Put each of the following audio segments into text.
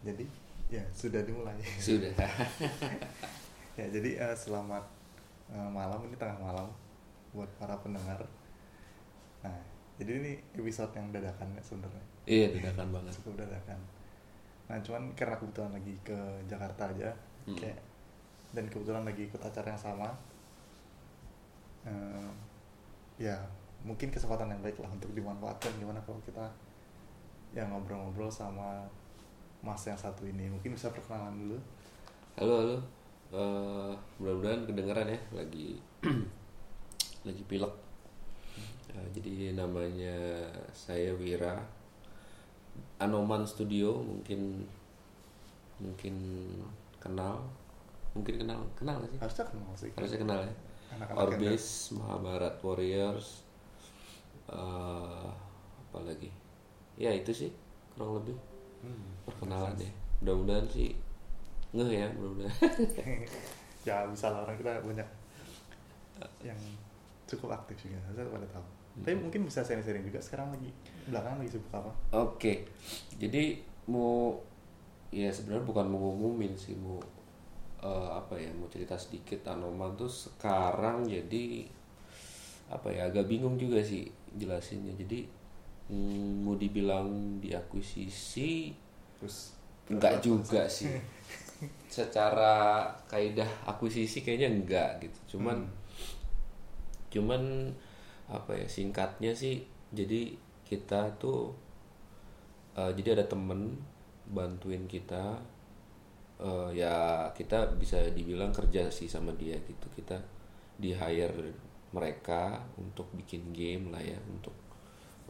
jadi ya sudah dimulai Sudah. ya jadi eh, selamat eh, malam ini tengah malam buat para pendengar nah jadi ini episode yang dadakan ya sebenarnya iya, dadakan banget. cukup dadakan nah cuman karena kebetulan lagi ke Jakarta aja Hmm. kayak dan kebetulan lagi ikut acara yang sama eh, ya mungkin kesempatan yang baik lah untuk dimanfaatkan gimana kalau kita ya ngobrol-ngobrol sama mas yang satu ini mungkin bisa perkenalan dulu Halo, halo. Eh, mudah-mudahan kedengeran ya lagi lagi pilek. Eh, jadi namanya saya Wira. Anoman Studio mungkin mungkin kenal. Mungkin kenal, kenal gak sih? harusnya kenal sih Harusnya kenal ya. Anak-anak Orbis, Mahabharat Warriors, eh apa lagi? Ya itu sih kurang lebih Hmm. perkenalan ya. Mudah-mudahan sih ngeh ya, mudah-mudahan. ya bisa lah orang kita banyak yang cukup aktif juga saya pada tahu tapi mungkin bisa sharing-sharing juga sekarang lagi belakangan lagi sibuk apa Oke, jadi mau ya sebenarnya bukan mau ngumumin sih mau eh, apa ya mau cerita sedikit Anoman tuh sekarang jadi apa ya agak bingung juga sih jelasinnya. Jadi mm, mau dibilang diakuisisi terus enggak juga sih. Secara kaidah akuisisi kayaknya enggak gitu. Cuman cuman apa ya singkatnya sih jadi kita tuh eh, jadi ada temen bantuin kita eh, ya kita bisa dibilang kerja sih sama dia gitu kita di hire mereka untuk bikin game lah ya untuk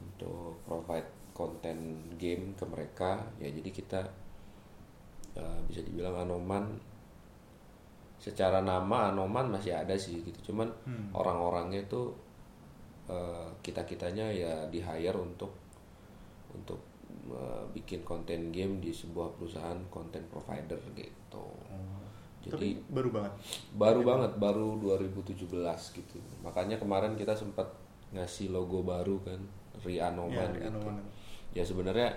untuk provide konten game ke mereka. Ya jadi kita eh, bisa dibilang anoman secara nama anoman masih ada sih gitu. Cuman orang-orangnya tuh kita kitanya ya di hire untuk untuk eh, bikin konten game di sebuah perusahaan konten provider gitu. Tapi jadi baru banget? Baru banget baru 2017 gitu. Makanya kemarin kita sempat ngasih logo baru kan Rianoman Ya, gitu. Ya sebenarnya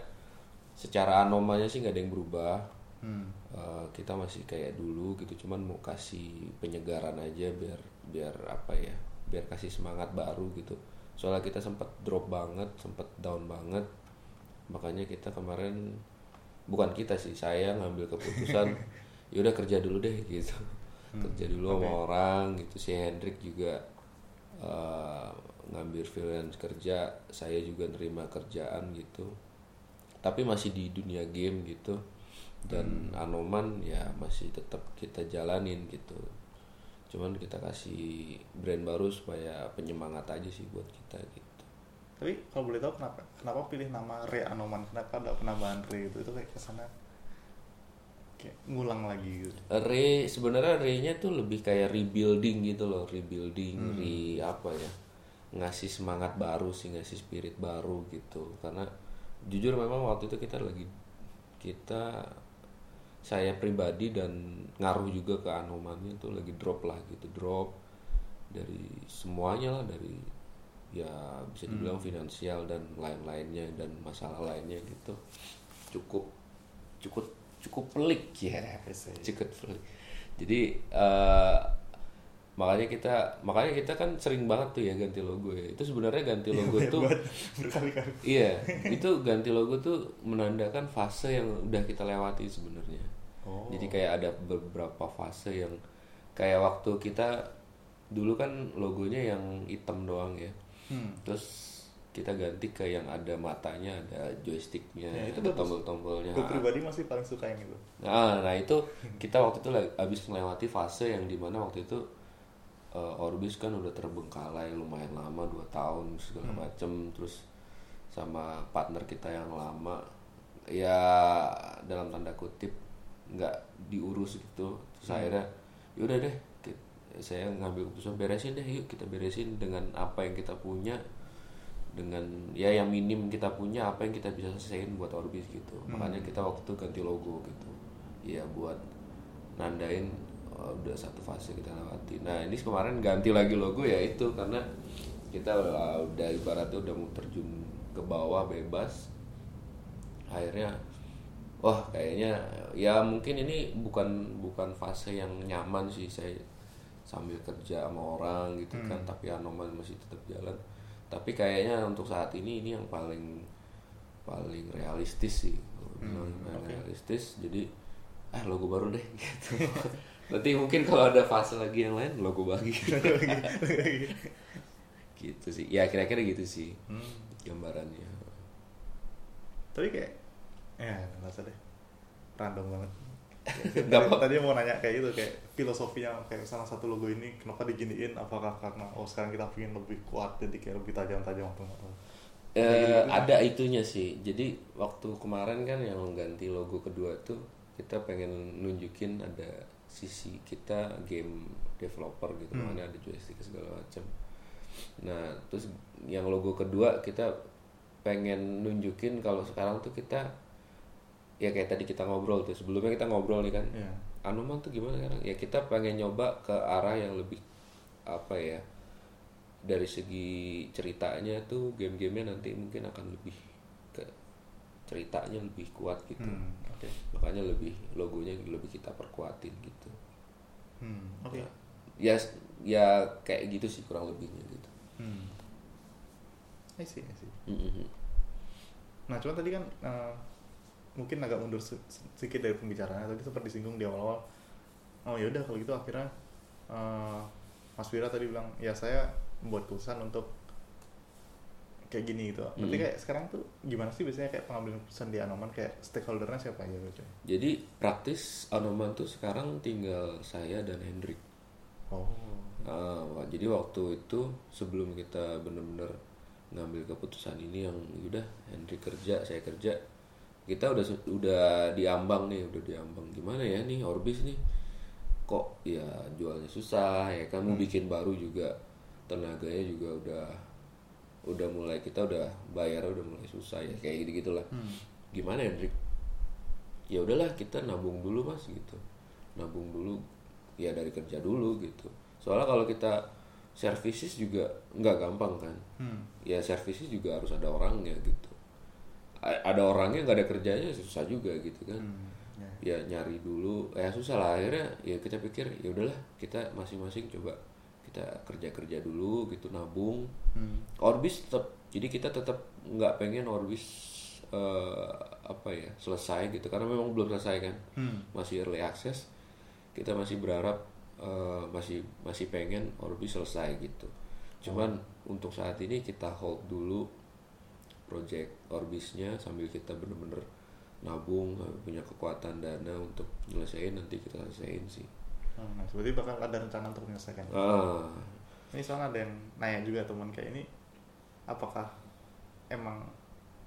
secara anomanya sih nggak ada yang berubah. Hmm. Eh, kita masih kayak dulu gitu cuman mau kasih penyegaran aja biar biar apa ya biar kasih semangat baru gitu. Soalnya kita sempat drop banget sempat down banget. Makanya kita kemarin bukan kita sih saya ngambil keputusan yaudah kerja dulu deh gitu. Kerja dulu sama orang gitu. Si Hendrik juga eh, ngambil freelance kerja saya juga nerima kerjaan gitu. Tapi masih di dunia game gitu. Dan Anoman ya masih tetap kita jalanin gitu. Cuman kita kasih brand baru supaya penyemangat aja sih buat kita gitu. Tapi kalau boleh tahu kenapa kenapa pilih nama Re Anoman? Kenapa ada penambahan Re itu? Itu kayak ke sana kayak ngulang lagi gitu. Re sebenarnya Re-nya tuh lebih kayak rebuilding gitu loh. Rebuilding re apa ya ngasih semangat baru sih ngasih spirit baru gitu. Karena jujur memang waktu itu kita lagi kita saya pribadi dan ngaruh juga ke anomannya tuh lagi drop lah gitu drop dari semuanya lah dari ya bisa dibilang finansial dan lain-lainnya dan masalah lainnya gitu. Cukup cukup cukup pelik ya cukup pelik. Jadi eh, makanya kita makanya kita kan sering banget tuh ya ganti logo ya. Itu sebenarnya ganti logo tuh buat berkali-kali. Iya itu ganti logo tuh menandakan fase yang udah kita lewati sebenarnya. Oh. jadi kayak ada beberapa fase yang kayak waktu kita dulu kan logonya yang hitam doang ya. Hmm. terus kita ganti ke yang ada matanya ada joysticknya Ya, itu ada tombol-tombolnya. Gue pribadi masih paling suka yang itu. Nah, nah itu kita waktu itu habis melewati fase yang di mana waktu itu eh, Orbis kan udah terbengkalai lumayan lama dua tahun segala macem. Terus sama partner kita yang lama ya dalam tanda kutip nggak diurus gitu. Terus akhirnya yaudah deh ki- saya ngambil keputusan beresin deh yuk kita beresin dengan apa yang kita punya dengan ya yang minim kita punya apa yang kita bisa selesaiin buat Orbis gitu. Makanya kita waktu itu ganti logo gitu. Ya buat nandain oh, udah satu fase kita lewati. Nah ini kemarin ganti lagi logo ya itu karena kita udah, udah ibaratnya udah mau terjun ke bawah bebas. Akhirnya wah kayaknya ya mungkin ini bukan bukan fase yang nyaman sih saya sambil kerja sama orang gitu kan Hmm. tapi anoman masih tetap jalan. Tapi kayaknya untuk saat ini ini yang paling paling realistis sih. Hmm, paling realistis jadi ah logo baru deh gitu nanti mungkin kalau ada fase lagi yang lain logo bagi gitu sih ya kira-kira gitu sih Hmm. gambarannya Tapi kayak ya nggak usah deh. Random banget. Nggak tadi, apa- tadi mau nanya kayak itu kayak filosofinya kayak salah satu logo ini kenapa diginiin apakah karena oh sekarang kita pengen lebih kuat jadi kayak lebih tajam-tajam atau nggak tahu. Eh, ada itunya sih. Jadi waktu kemarin kan yang ganti logo kedua tuh kita pengen nunjukin ada sisi kita game developer gitu, Hmm. mana ada joystick segala macam. Nah, terus yang logo kedua kita pengen nunjukin kalau sekarang tuh kita ya kayak tadi kita ngobrol tuh sebelumnya kita ngobrol nih kan Iya. Anoman tuh gimana sekarang? Ya kita pengen nyoba ke arah yang lebih apa ya? Dari segi ceritanya tuh game-gamenya nanti mungkin akan lebih ke ceritanya lebih kuat gitu. Hmm, oke. Makanya lebih logonya lebih kita perkuatin gitu. Hmm, oke. Ya ya kayak gitu sih kurang lebihnya gitu. Hmm. I see, I see. Mm-mm. Nah, cuma tadi kan eh, mungkin agak mundur se- sedikit dari pembicaraannya tadi sempat disinggung di awal-awal. Oh ya udah kalau gitu akhirnya eh, Mas Wira tadi bilang ya saya membuat keputusan untuk kayak gini gitu. Berarti Mm. kayak sekarang tuh gimana sih biasanya kayak pengambilan keputusan di Anoman kayak stakeholdernya siapa aja gitu? Jadi praktis Anoman tuh sekarang tinggal saya dan Hendrik. Oh. Wah, jadi waktu itu sebelum kita bener-bener ngambil keputusan ini yang udah Henry kerja, saya kerja, kita udah udah diambang nih, udah diambang gimana ya nih Orbis nih, kok ya jualnya susah ya kan mau bikin baru juga tenaganya juga udah udah mulai kita udah bayar udah mulai susah ya kayak gitu gitulah Hmm. gimana Hendrik ya udahlah kita nabung dulu mas gitu nabung dulu ya dari kerja dulu gitu soalnya kalau kita services juga nggak gampang kan Hmm. ya services juga harus ada orangnya gitu A- ada orangnya nggak ada kerjanya susah juga gitu kan Hmm. Ya. ya nyari dulu ya susah lah akhirnya ya kita pikir ya udahlah kita masing-masing coba kita kerja kerja dulu gitu nabung. Hmm. Orbis tetap jadi kita tetap nggak pengen Orbis eh, apa ya selesai gitu. Karena memang belum selesai kan. Hmm. masih early access. Kita masih berharap eh, masih masih pengen Orbis selesai gitu. Cuman untuk saat ini kita hold dulu project Orbisnya sambil kita bener-bener nabung punya kekuatan dana untuk nyelesain nanti kita selesaiin sih Oh, nah, berarti bakal ada rencana untuk menyelesaikan. ah Ini soalnya ada yang nanya juga teman kayak ini, apakah emang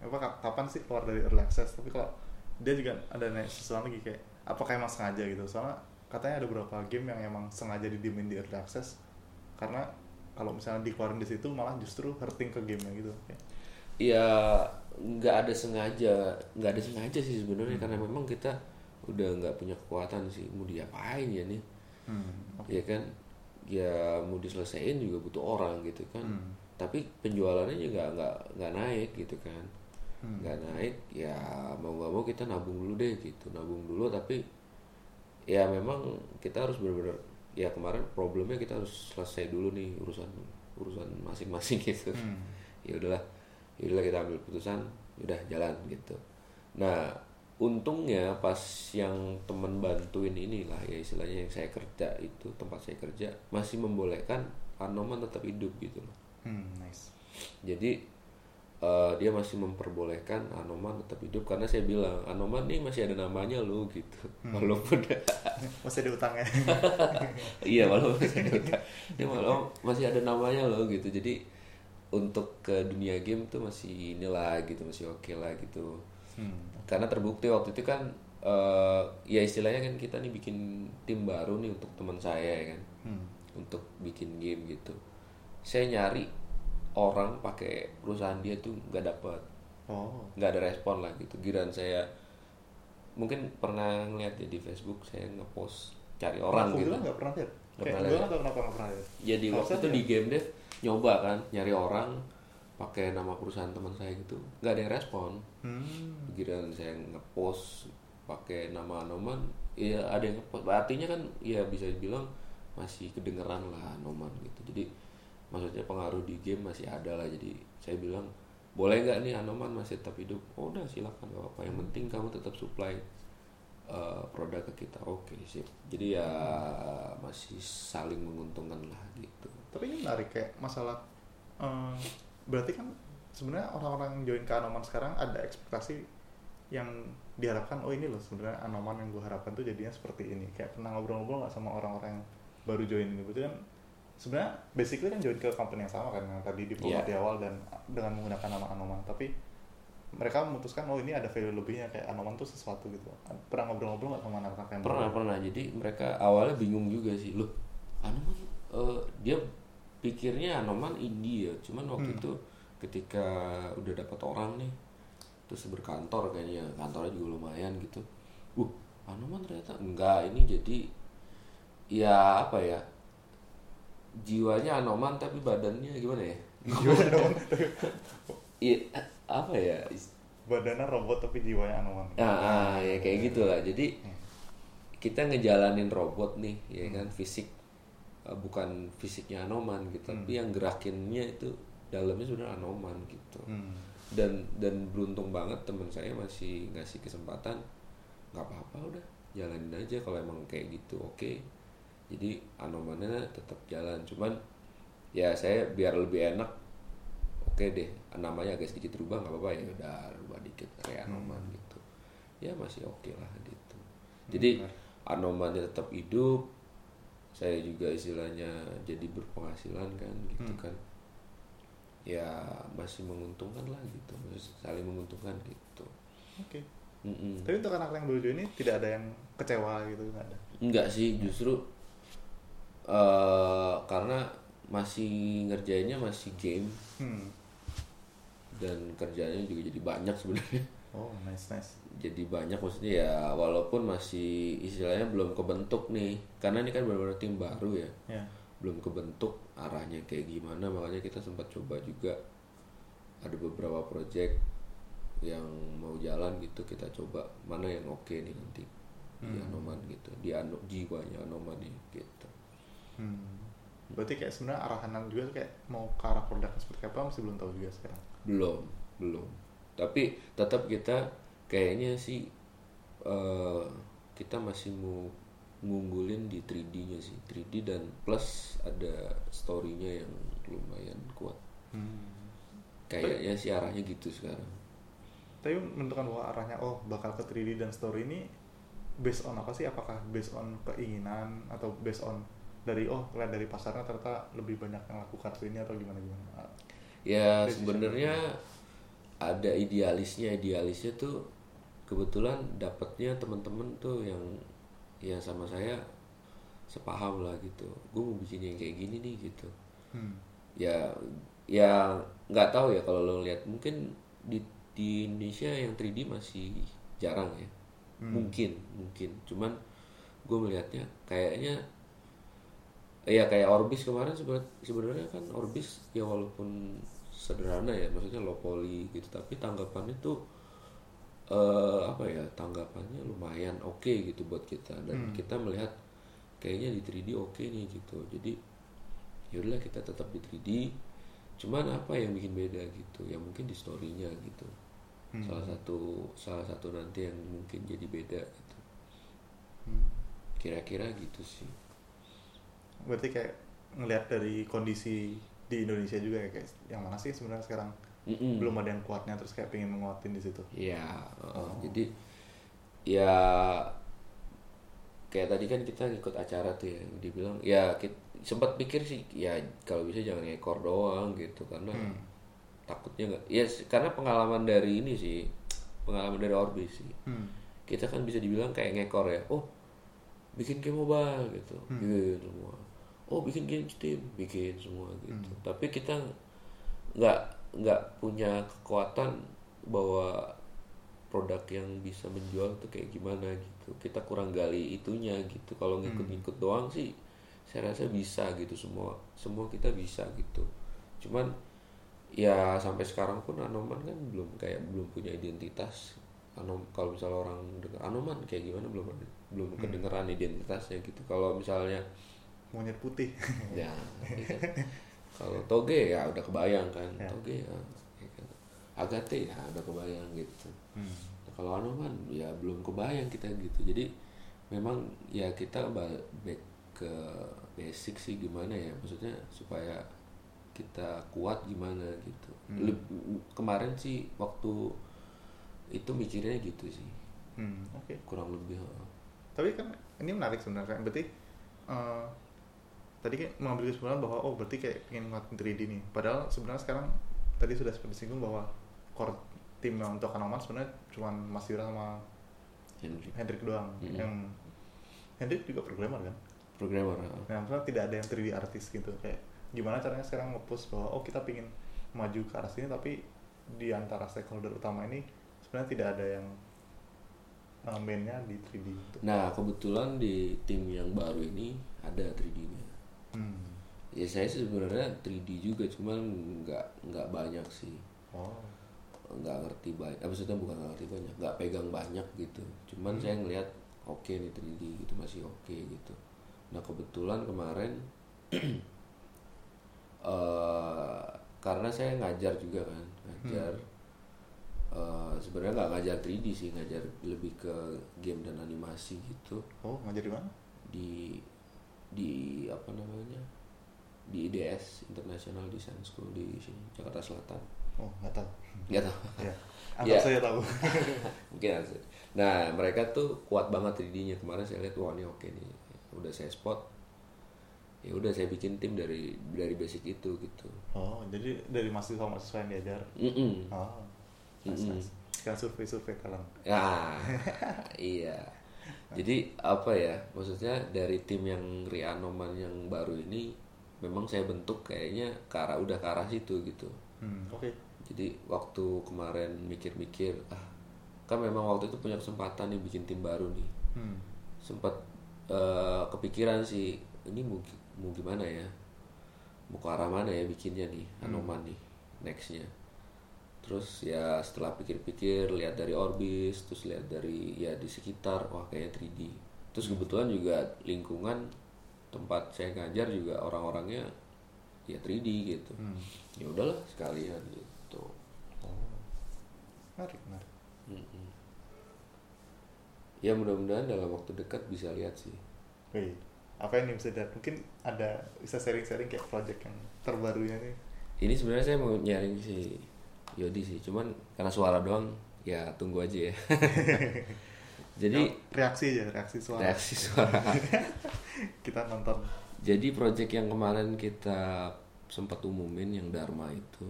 apa ka- kapan sih keluar dari early access? Tapi kalau dia juga ada nanya sesuatu lagi kayak apakah emang sengaja gitu? Soalnya katanya ada beberapa game yang emang sengaja didiemin di early access karena kalau misalnya dikeluarin di situ malah justru hurting ke gamenya gitu. Kayak, ya nggak ada sengaja nggak ada sengaja sih sebenarnya karena memang kita udah nggak punya kekuatan sih mau diapain ya nih hmm, ya kan? Ya mau diselesaikan juga butuh orang gitu kan. Hmm. tapi penjualannya juga nggak nggak naik gitu kan. Hmm. nggak naik ya mau nggak mau kita nabung dulu deh gitu. Nabung dulu tapi ya memang kita harus benar-benar ya kemarin problemnya kita harus selesai dulu nih urusan urusan masing-masing gitu. Hmm. ya udahlah ya udahlah kita ambil keputusan udah jalan gitu. Nah untungnya pas yang temen bantuin inilah ya istilahnya yang saya kerja itu tempat saya kerja masih membolehkan Anoman tetap hidup gitu loh Hmm, nice. jadi eh, dia masih memperbolehkan Anoman tetap hidup karena saya bilang Anoman nih masih ada namanya loh gitu walaupun Masih ada utangnya. iya walaupun masih ada utang. Ini walau masih ada namanya loh gitu jadi untuk ke dunia game tuh masih inilah gitu masih oke lah gitu hmm. Karena terbukti waktu itu kan eh, ya istilahnya kan kita nih bikin tim baru nih untuk teman saya ya kan Hmm. untuk bikin game gitu saya nyari orang pakai perusahaan dia tuh nggak dapet Oh. nggak ada respon lah gitu giran saya mungkin pernah ngeliat ya di Facebook saya ngepost cari orang Aku gitu nggak pernah lihat. Nggak pernah lihat. kenapa nggak pernah lihat. jadi waktu itu dia- di game dev nyoba kan nyari orang pakai nama perusahaan teman saya gitu. Nggak ada yang respon. Hmm. giran saya ngepost pakai nama Anoman ya ada yang ngepost. Artinya kan ya bisa dibilang masih kedengeran lah Anoman gitu. Jadi maksudnya pengaruh di game masih ada lah. Jadi saya bilang boleh nggak nih Anoman masih tetap hidup? Oh udah silakan gak apa-apa. Yang penting kamu tetap supply uh, produk ke kita. Oke sip. Jadi ya masih saling menguntungkan lah gitu. Tapi ini menarik kayak masalah eh, berarti kan sebenarnya orang-orang join ke Anoman sekarang ada ekspektasi yang diharapkan oh ini loh sebenarnya Anoman yang gue harapkan tuh jadinya seperti ini. Kayak pernah ngobrol-ngobrol nggak sama orang-orang yang baru join ini berarti kan sebenarnya basically kan join ke company yang sama kan yang tadi di Iya. di awal dan dengan menggunakan nama Anoman. Tapi mereka memutuskan oh ini ada value lebihnya kayak Anoman tuh sesuatu gitu. Pernah ngobrol-ngobrol nggak sama anak-anak yang pernah baru? pernah. Jadi mereka awalnya bingung juga sih. Loh Anoman eh, dia pikirnya Anoman indie ya cuman waktu Hmm. itu ketika udah dapat orang nih terus berkantor kayaknya kantornya juga lumayan gitu. Uh Anoman ternyata enggak. Ini jadi ya apa ya jiwanya Anoman tapi badannya gimana ya? Gimana dong? Iya apa ya? Badannya robot tapi jiwanya Anoman. Ah, ah, ya kayak gitulah. Jadi kita ngejalanin robot nih, ya kan fisik eh, bukan fisiknya Anoman gitu, tapi yang gerakinnya itu dalamnya sebenarnya Anoman gitu. Hmm. Dan dan beruntung banget teman saya masih ngasih kesempatan, nggak apa-apa udah jalanin aja kalau emang kayak gitu, oke. Jadi Anomannya tetap jalan, cuman ya saya biar lebih enak oke deh namanya agak sedikit rubah nggak apa-apa ya udah rubah dikit kayak Anoman gitu ya masih oke lah gitu jadi benar. Anomannya tetap hidup saya juga istilahnya jadi berpenghasilan kan gitu kan. Ya masih menguntungkan lah gitu. Masih saling menguntungkan gitu. Oke. Mm-mm. tapi untuk anak yang join ini tidak ada yang kecewa gitu nggak ada? Enggak sih justru eh karena masih ngerjainnya masih game. Hmm. dan kerjanya juga jadi banyak sebenarnya oh nice nice. Jadi banyak maksudnya ya walaupun masih istilahnya belum kebentuk nih. Karena ini kan benar-benar tim baru ya. Ya. Belum kebentuk arahnya kayak gimana makanya kita sempat coba juga. Ada beberapa project yang mau jalan gitu kita coba. Mana yang oke nih nanti? Di Anoman gitu. Di ano, jiwanya Anoman nih gitu. Hmm. berarti kayak sebenarnya arahan juga tuh kayak mau ke arah produk seperti apa masih belum tahu juga sekarang? Belum belum tapi tetap kita kayaknya sih eh, kita masih mau ngunggulin di 3D-nya sih. 3D dan plus ada story-nya yang lumayan kuat. Hmm. kayaknya sih arahnya gitu sekarang. Tapi menentukan bahwa arahnya oh bakal ke 3D dan story ini based on apa sih? Apakah based on keinginan atau based on dari oh lihat dari pasarnya ternyata lebih banyak yang lakukan ini atau gimana gimana ya sebenarnya ada idealisnya idealisnya tuh kebetulan dapatnya teman-teman tuh yang yang sama saya sepaham lah gitu. Gue mau bikin yang kayak gini nih gitu. Hmm. ya ya nggak tahu ya kalau lo lihat mungkin di di Indonesia yang 3D masih jarang ya. Mungkin mungkin. Cuman gue melihatnya kayaknya ya kayak Orbis kemarin seben- sebenarnya kan Orbis ya walaupun sederhana ya maksudnya low poly gitu. Tapi tanggapannya tuh eh apa ya tanggapannya lumayan oke gitu buat kita. Dan kita melihat kayaknya di 3D oke nih gitu. Jadi yaudahlah kita tetap di 3D cuman apa yang bikin beda gitu? Ya mungkin di storynya gitu. Salah satu salah satu nanti yang mungkin jadi beda gitu. Hmm. kira-kira gitu sih. Berarti kayak ngelihat dari kondisi di Indonesia juga ya kayak yang mana sih sebenarnya sekarang? Mm-mm. belum ada yang kuatnya terus kayak pengen menguatin di situ. Ya, uh, jadi ya kayak tadi kan kita ngikut acara tuh ya, dibilang ya kit- sempat pikir sih ya kalau bisa jangan ngekor doang gitu karena takutnya nggak ya karena pengalaman dari ini sih pengalaman dari Orbis sih. Hmm. kita kan bisa dibilang kayak ngekor ya oh bikin game mobile gitu. Bikin semua oh bikin game Steam bikin semua gitu. Tapi kita nggak nggak punya kekuatan bahwa produk yang bisa menjual tuh kayak gimana gitu. Kita kurang gali itunya gitu. Kalau ngikut-ngikut doang sih saya rasa bisa gitu. Semua semua kita bisa gitu. Cuman ya sampai sekarang pun Anoman kan belum kayak belum punya identitas. Anom kalau misalnya orang dengar anoman kayak gimana? Belum belum kedengeran identitasnya gitu. Kalau misalnya monyet putih ya gitu. kalau toge ya udah kebayang kan Ya. toge ya kayak gitu. agate ya udah kebayang gitu hmm. Nah, kalau anoman ya belum kebayang kita gitu jadi memang ya kita ba- back ke basic sih gimana ya maksudnya supaya kita kuat gimana gitu Hmm. Leb- kemarin sih waktu itu mikirnya gitu sih Hmm, oke kurang lebih tapi kan ini menarik sebenarnya kan berarti eh, tadi kan mengambil kesimpulan bahwa oh berarti kayak pengen nguatin 3D nih. Padahal sebenarnya sekarang tadi sudah sempat disinggung bahwa core tim yang untuk Anoman sebenarnya cuma Mas Yura sama Henry Hendrik doang. Mhm. yang Hendrik juga programmer kan? Programmer nah maksudnya tidak ada yang 3D artis gitu. Kayak gimana caranya sekarang nge-push bahwa oh kita pingin maju ke arah sini tapi di antara stakeholder utama ini sebenarnya tidak ada yang uh, mainnya di 3D gitu. nah kebetulan di tim yang baru ini ada 3D-nya Hmm. ya saya sih sebenarnya 3D juga cuman nggak nggak banyak sih Oh. nggak ngerti banyak eh, maksudnya bukan nggak ngerti banyak nggak pegang banyak gitu cuman saya ngelihat oke nih 3D gitu masih oke gitu nah kebetulan kemarin eh karena saya ngajar juga kan ngajar eh, sebenarnya nggak ngajar 3D sih ngajar lebih ke game dan animasi gitu Oh, ngajar di mana? di di apa namanya di IDS International Design School di sini Jakarta Selatan Oh, nggak tahu. nggak tahu Ya. Anggap Ya. saya tahu. mungkin ada. nah mereka tuh kuat banget 3D-nya kemarin saya lihat wah ini oke nih udah saya spot ya udah saya bikin tim dari dari basic itu gitu Oh, jadi dari mahasiswa-mahasiswa yang diajar. Mm-mm. Oh. Nice, Mm-mm. nice. Sekarang survei-survei kalian. ya iya jadi apa ya maksudnya dari tim yang Rianoman yang baru ini memang saya bentuk kayaknya ke arah udah ke arah situ gitu. Hmm, oke. jadi waktu kemarin mikir-mikir ah kan memang waktu itu punya kesempatan nih bikin tim baru nih. Hmm. sempat eh, kepikiran sih ini mau, mau gimana ya? Mau ke arah mana ya bikinnya nih Anoman nih nextnya terus ya setelah pikir-pikir lihat dari orbis terus lihat dari ya di sekitar wah kayaknya 3D terus kebetulan juga lingkungan tempat saya ngajar juga orang-orangnya ya 3D gitu Hmm. ya udahlah sekalian gitu Oh. Menarik, menarik. Mm-mm. ya mudah-mudahan dalam waktu dekat bisa lihat sih Wih, apa yang bisa lihat? Mungkin ada bisa sharing-sharing kayak project yang terbarunya nih. ini sebenarnya saya mau nyaring si Yodi sih cuman karena suara doang ya tunggu aja ya jadi reaksi aja, reaksi suara. reaksi suara Kita nonton. jadi project yang kemarin kita sempat umumin yang Dharma itu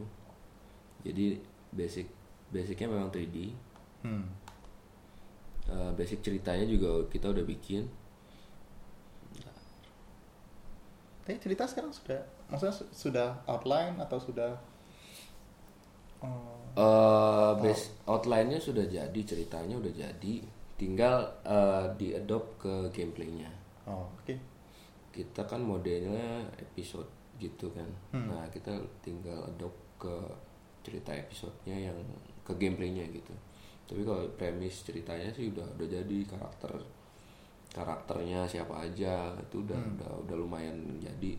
jadi basic basicnya memang 3D Hmm. Eh, basic ceritanya juga kita udah bikin Tapi cerita sekarang sudah, maksudnya su- sudah outline atau sudah Eh base outline-nya sudah jadi, ceritanya udah jadi, tinggal eh, di-adopt ke gameplaynya. oh, oke. Kita kan modelnya episode gitu kan. Hmm. Nah, kita tinggal adopt ke cerita episodenya yang ke gameplaynya gitu. Tapi kalau premis ceritanya sih udah udah jadi karakter karakternya siapa aja itu udah Hmm. udah udah lumayan jadi.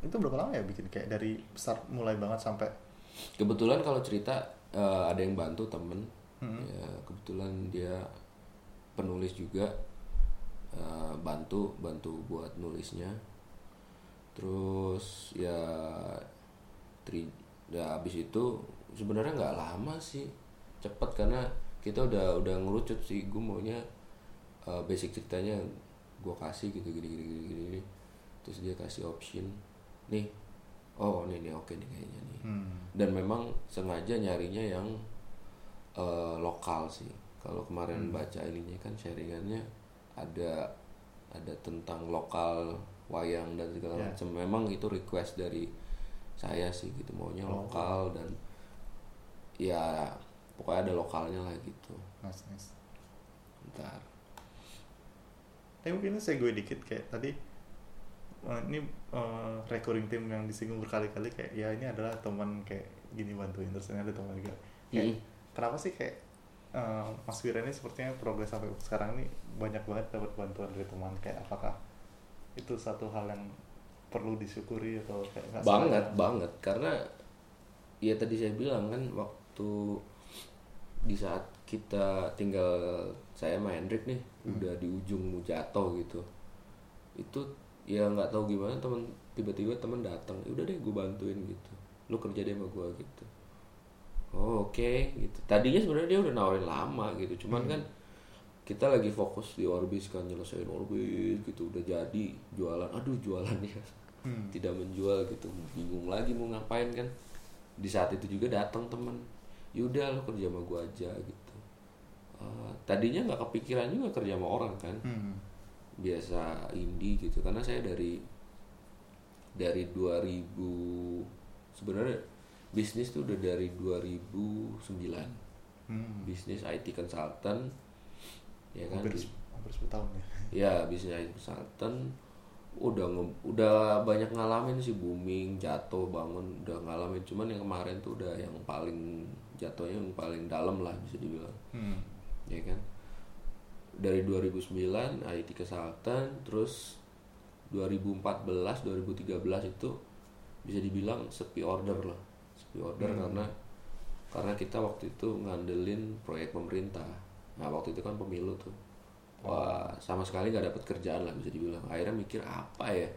Itu berapa lama ya bikin kayak dari start mulai banget sampai Kebetulan kalau cerita eh, ada yang bantu temen, Hmm. ya kebetulan dia penulis juga eh, bantu bantu buat nulisnya. Terus ya tri, ya abis itu sebenarnya nggak lama sih, cepet karena kita udah udah ngerucut sih. Gue maunya eh, basic ceritanya gue kasih gitu gini gini gini. gini. Terus dia kasih option, nih, oh ini nih oke nih kayaknya nih hmm. dan memang sengaja nyarinya yang eh, lokal sih kalau kemarin baca ininya kan sharingannya ada ada tentang lokal wayang dan segala Ya. macam memang itu request dari saya sih gitu maunya Oh. lokal dan ya pokoknya ada lokalnya lah gitu nice nice. ntar Tapi mungkin saya gue dikit kayak tadi eh, ini eh, recurring theme yang disinggung berkali-kali kayak ya ini adalah teman kayak gini bantuin. Terus ini ada teman juga. Kayak Mm. kenapa sih kayak eh, Mas Wira ini sepertinya progres sampai sekarang ini banyak banget dapat bantuan dari teman? Kayak apakah itu satu hal yang perlu disyukuri atau kayak nggak banget sengaja? banget. Karena ya tadi saya bilang kan waktu di saat kita tinggal saya sama Hendrik nih udah di ujung mau jatuh gitu. Itu ya nggak tahu gimana teman tiba-tiba teman datang "Ya udah deh gue bantuin gitu. Lu kerja deh sama gue gitu. Oh, oke gitu. Tadinya sebenarnya dia udah nawarin lama gitu. Cuman kan kita lagi fokus di Orbis kan nyelesain Orbis gitu. Udah jadi jualan. Aduh jualannya Hmm. tidak menjual gitu. Bingung lagi mau ngapain kan. Di saat itu juga datang temen. Yaudah lo kerja sama gua aja gitu. Eh, tadinya nggak kepikiran juga kerja sama orang kan. Hmm. Biasa indie gitu. Karena saya dari dari 2000 sebenarnya bisnis tuh udah dari 2009 Hmm. bisnis IT consultant ya kan? Hampir hampir 10 tahun ya. Ya bisnis IT consultant. Udah udah banyak ngalamin sih booming jatuh bangun udah ngalamin. Cuman yang kemarin tuh udah yang paling jatuhnya yang paling dalam lah bisa dibilang. Hmm. ya kan dari 2009 IT consultant terus 2014 2013 itu bisa dibilang sepi order lah. Sepi order karena karena kita waktu itu ngandelin proyek pemerintah. Nah waktu itu kan pemilu tuh. Wah sama sekali nggak dapat kerjaan lah bisa dibilang. Akhirnya mikir apa ya?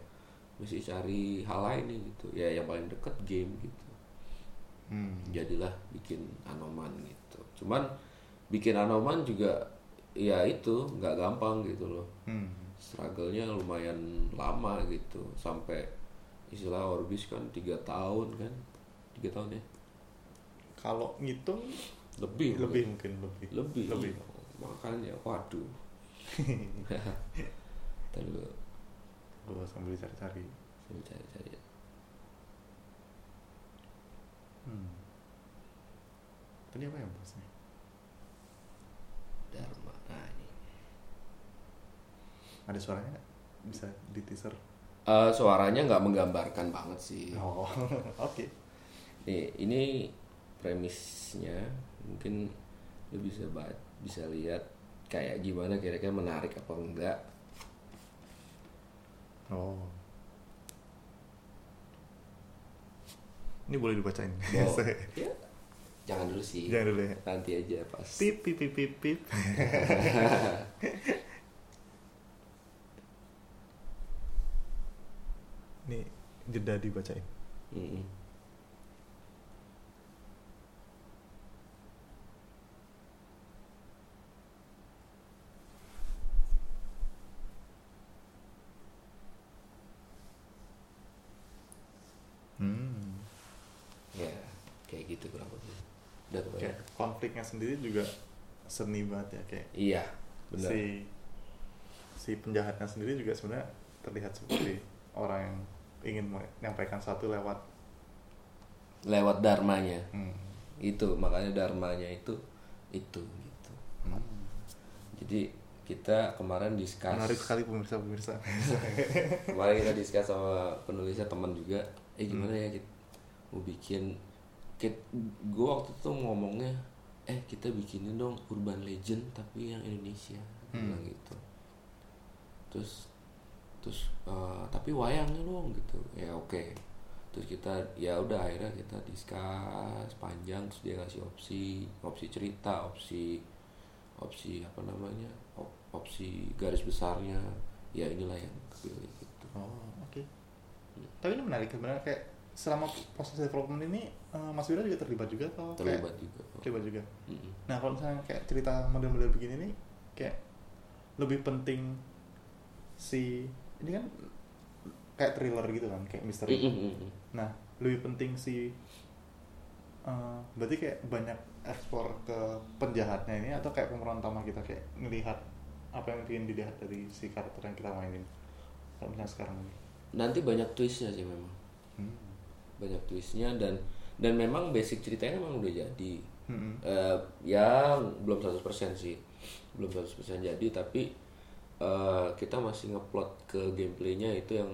Mesti cari hal lain nih gitu. Ya yang paling deket game gitu. Hmm. jadilah bikin anoman gitu. Cuman bikin anoman juga ya itu nggak gampang gitu loh. Hmm. struggle-nya lumayan lama gitu sampai istilah Orbis kan tiga tahun kan? Tiga tahun ya? Kalau ngitung lebih lebih mungkin lebih. Lebih. Lebih. Makanya waduh. Tadi lu gue sambil cari-cari. Saya cari-cari. Ya. hmm. tadi apa ya bahasnya Dharma nah ini ada suaranya nggak? bisa di teaser? Eh, suaranya nggak menggambarkan banget sih. Oh oke. Nih, ini premisnya mungkin lu bisa ba- bisa lihat kayak gimana kira-kira menarik apa enggak. oh. Ini boleh dibacain? Oh, ya, jangan dulu sih. jangan dulu ya. Nanti aja pas. pip pip pip pip pip ini jeda dibacain Mm-mm. hmm. Ya, kayak gitu kurang lebih. Udah kebayang? kayak konfliknya sendiri juga seni banget ya kayak Iya, benar. si si penjahatnya sendiri juga sebenarnya terlihat seperti orang yang ingin menyampaikan satu lewat Lewat dharmanya. hmm. Itu makanya dharmanya itu itu gitu. Hmm. Jadi kita kemarin discuss menarik sekali pemirsa pemirsa kemarin kita discuss sama penulisnya teman juga eh gimana ya kita mau bikin gue waktu itu ngomongnya eh kita bikinin dong urban legend tapi yang Indonesia Hmm. bilang gitu terus terus eh, tapi wayangnya dong gitu. Ya oke. Terus kita ya udah akhirnya kita discuss panjang terus dia ngasih opsi opsi cerita opsi opsi apa namanya op- opsi garis besarnya. Ya inilah yang kepilih gitu. Oh oke. Tapi ini menarik sebenarnya kayak selama proses development ini eh, Mas Wira juga terlibat juga atau kayak- terlibat juga. terlibat juga? Mm-mm. nah kalau misalnya kayak cerita model-model begini nih kayak lebih penting si ini kan kayak thriller gitu kan kayak misteri. Nah, lebih penting si eh, berarti kayak banyak ekspor ke penjahatnya ini atau kayak pemeran utama kita kayak ngelihat apa yang ingin dilihat dari si karakter yang kita mainin. Kalau misalnya sekarang ini. nanti banyak twistnya sih memang Hmm. banyak twistnya dan dan memang basic ceritanya memang udah jadi Hmm. Eh, ya belum 100% sih belum 100% jadi tapi eh, kita masih ngeplot ke gameplaynya itu yang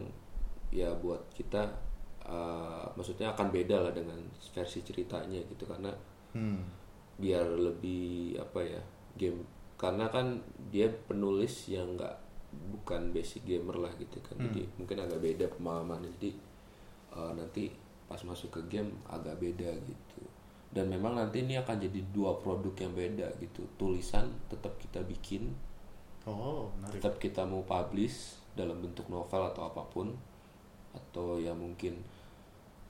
ya buat kita uh, maksudnya akan beda lah dengan versi ceritanya gitu. Karena Hmm. biar lebih apa ya game karena kan dia penulis yang nggak bukan basic gamer lah gitu kan. Jadi mungkin agak beda pemahamannya. Jadi uh, nanti pas masuk ke game agak beda gitu. Dan memang nanti ini akan jadi dua produk yang beda gitu. Tulisan tetap kita bikin Oh, menarik. tetap kita mau publish dalam bentuk novel atau apa pun atau ya mungkin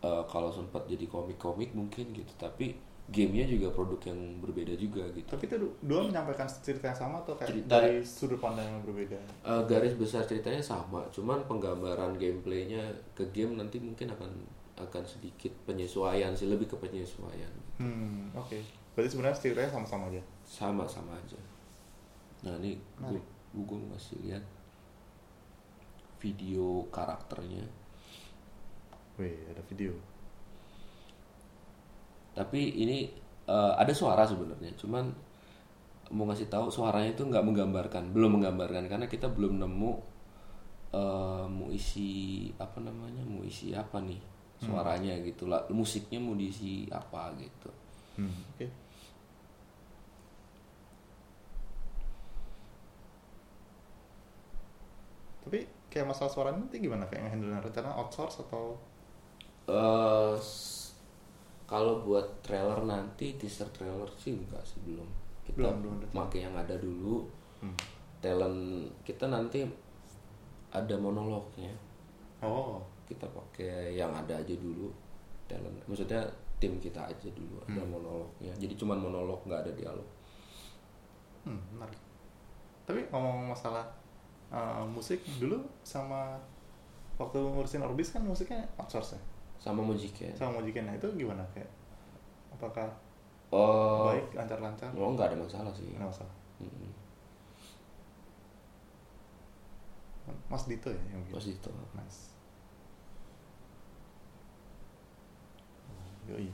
uh, kalau sempat jadi komik-komik mungkin gitu tapi gamenya juga produk yang berbeda juga gitu Tapi itu du- dua menyampaikan cerita yang sama atau kayak Cerita- dari sudut pandang yang berbeda? Uh, garis besar ceritanya sama cuman penggambaran gameplaynya ke game nanti mungkin akan akan sedikit penyesuaian sih lebih ke penyesuaian Hmm, oke. Berarti sebenarnya ceritanya sama-sama aja. sama sama aja nah ini gue gue masih lihat video karakternya Wih, ada video. tapi ini eh, ada suara sebenarnya cuman mau ngasih tahu suaranya itu nggak menggambarkan belum menggambarkan karena kita belum nemu eh, mau isi apa namanya mau isi apa nih suaranya gitu lah musiknya mau diisi apa gitu Hmm, oke. Tapi kayak masalah suaranya nanti gimana? Kayak ngehandle rencana outsource atau s- kalau buat trailer nanti teaser trailer sih enggak sih belum kita Belum, belum ada. pakai yang ada dulu Hmm. talent kita nanti ada monolognya Oh, kita pakai yang ada aja dulu talent maksudnya tim kita aja dulu ada Hmm. monolognya jadi cuman monolog nggak ada dialog hmm, menarik. Tapi ngomong masalah uh, musik dulu sama waktu ngurusin Orbis kan musiknya outsource ya? sama Mujike Sama Mojiken, nah itu gimana? Kayak apakah oh baik, lancar-lancar? oh nggak ada masalah sih Nggak masalah. Mm-mm. Mas Dito ya yang? Mas Dito Nice. Yoi.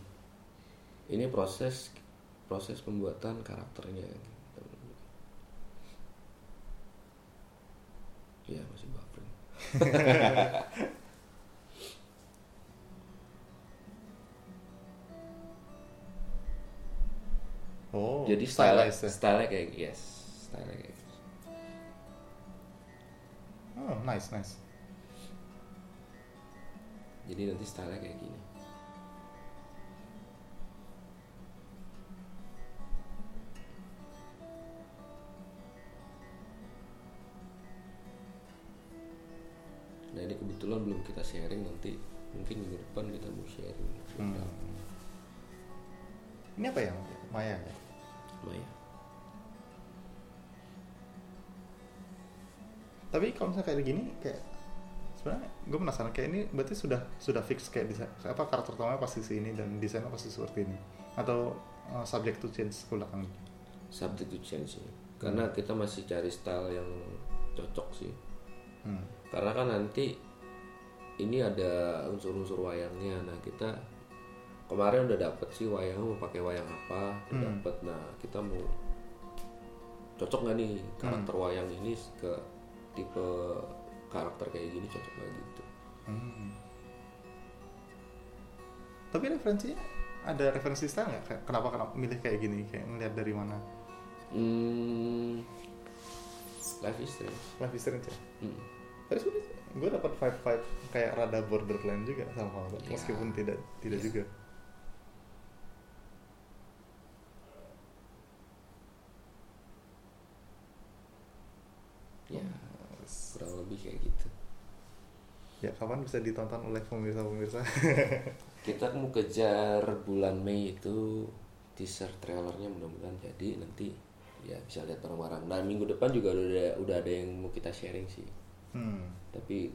ini proses proses pembuatan karakternya gitu. ya masih buffering Oh, jadi style ya? style kayak yes style kayak gitu. Oh, nice, nice. jadi nanti style kayak gini nah ini kebetulan belum kita sharing nanti mungkin minggu depan kita mau sharing. Hmm. Ini apa yang Maya ya? Maya. Tapi kalau misalnya kayak gini, kayak sebenarnya gue penasaran kayak ini berarti sudah sudah fix kayak desain apa karakter utamanya pasti si ini dan desainnya pasti seperti ini? Atau uh, subject to change ke belakang? Subject to change sih. Karena kita masih cari style yang cocok sih. Hmm. Karena kan nanti ini ada unsur-unsur wayangnya nah kita kemarin udah dapet sih wayang mau pakai wayang apa Hmm. dapet nah kita mau cocok nggak nih karakter wayang ini ke tipe karakter kayak gini cocok nggak gitu Hmm. Tapi referensinya ada referensi style nggak? Kenapa kenapa milih kayak gini? Kayak ngeliat dari mana? hmm, life is strange Life is Strange ya? Hmm. Tapi sebenarnya gue dapat vibe vibe kayak rada borderline juga sama Hobbit, Ya. meskipun tidak tidak Ya. juga. ya kurang lebih kayak gitu Ya kapan bisa ditonton oleh pemirsa-pemirsa? kita mau kejar bulan Mei itu teaser trailernya mudah-mudahan jadi nanti ya bisa lihat bareng-bareng dan minggu depan juga udah ada, udah ada yang mau kita sharing sih hmm. tapi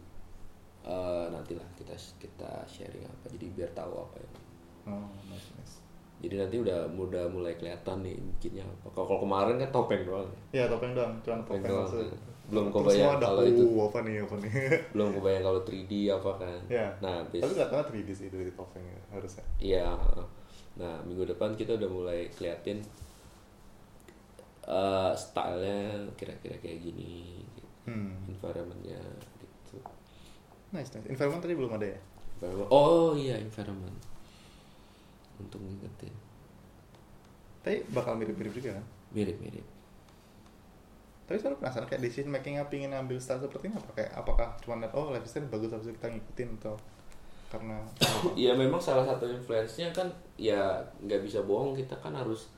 eh, nantilah kita kita sharing apa jadi biar tahu apa yang Oh, nice, nice. jadi nanti udah udah mulai kelihatan nih bikinnya apa kalau kemarin kan topeng doang Ya topeng doang, cuma Topeng topeng doang. maksudnya. Belum kebayang kalau itu. "Oh, apa nih, apa nih. belum kebayang kalau 3D apa kan ya. nah bis Tapi nggak tahu 3D sih dari topeng ya, harusnya. Iya. Nah, minggu depan kita udah mulai keliatin eh stylenya kira-kira kayak gini. Hmm. environmentnya gitu. nice nice. Environment tadi belum ada ya? Environment- oh iya environment. Untuk ngingetin tapi bakal mirip-mirip juga kan? Mirip-mirip. Tapi selalu penasaran kayak decision makingnya pingin ambil style seperti ini apa? Kayak apakah cuma lihat oh lifestyle bagus harus kita ngikutin atau karena ya memang salah satu influence-nya kan ya nggak bisa bohong kita kan harus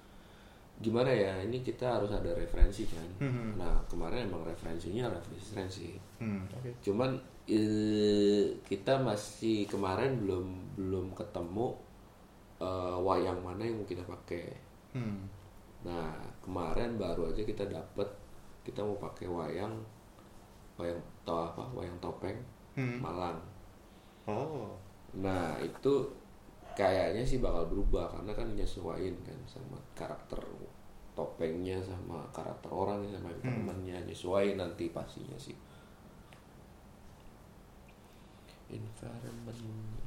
gimana ya ini kita harus ada referensi kan. Mhm. nah kemarin emang referensinya referensi hmm, oke. Cuman eh, kita masih kemarin belum belum ketemu eh, wayang mana yang mau kita pakai. Hmm. nah kemarin baru aja kita dapet kita mau pakai wayang wayang tau apa wayang topeng Hmm. Malang. Oh. Nah itu kayaknya sih bakal berubah karena kan nyesuaiin kan sama karakter topengnya sama karakter orangnya sama environmentnya nyesuaiin nanti pastinya sih. Environment. environment.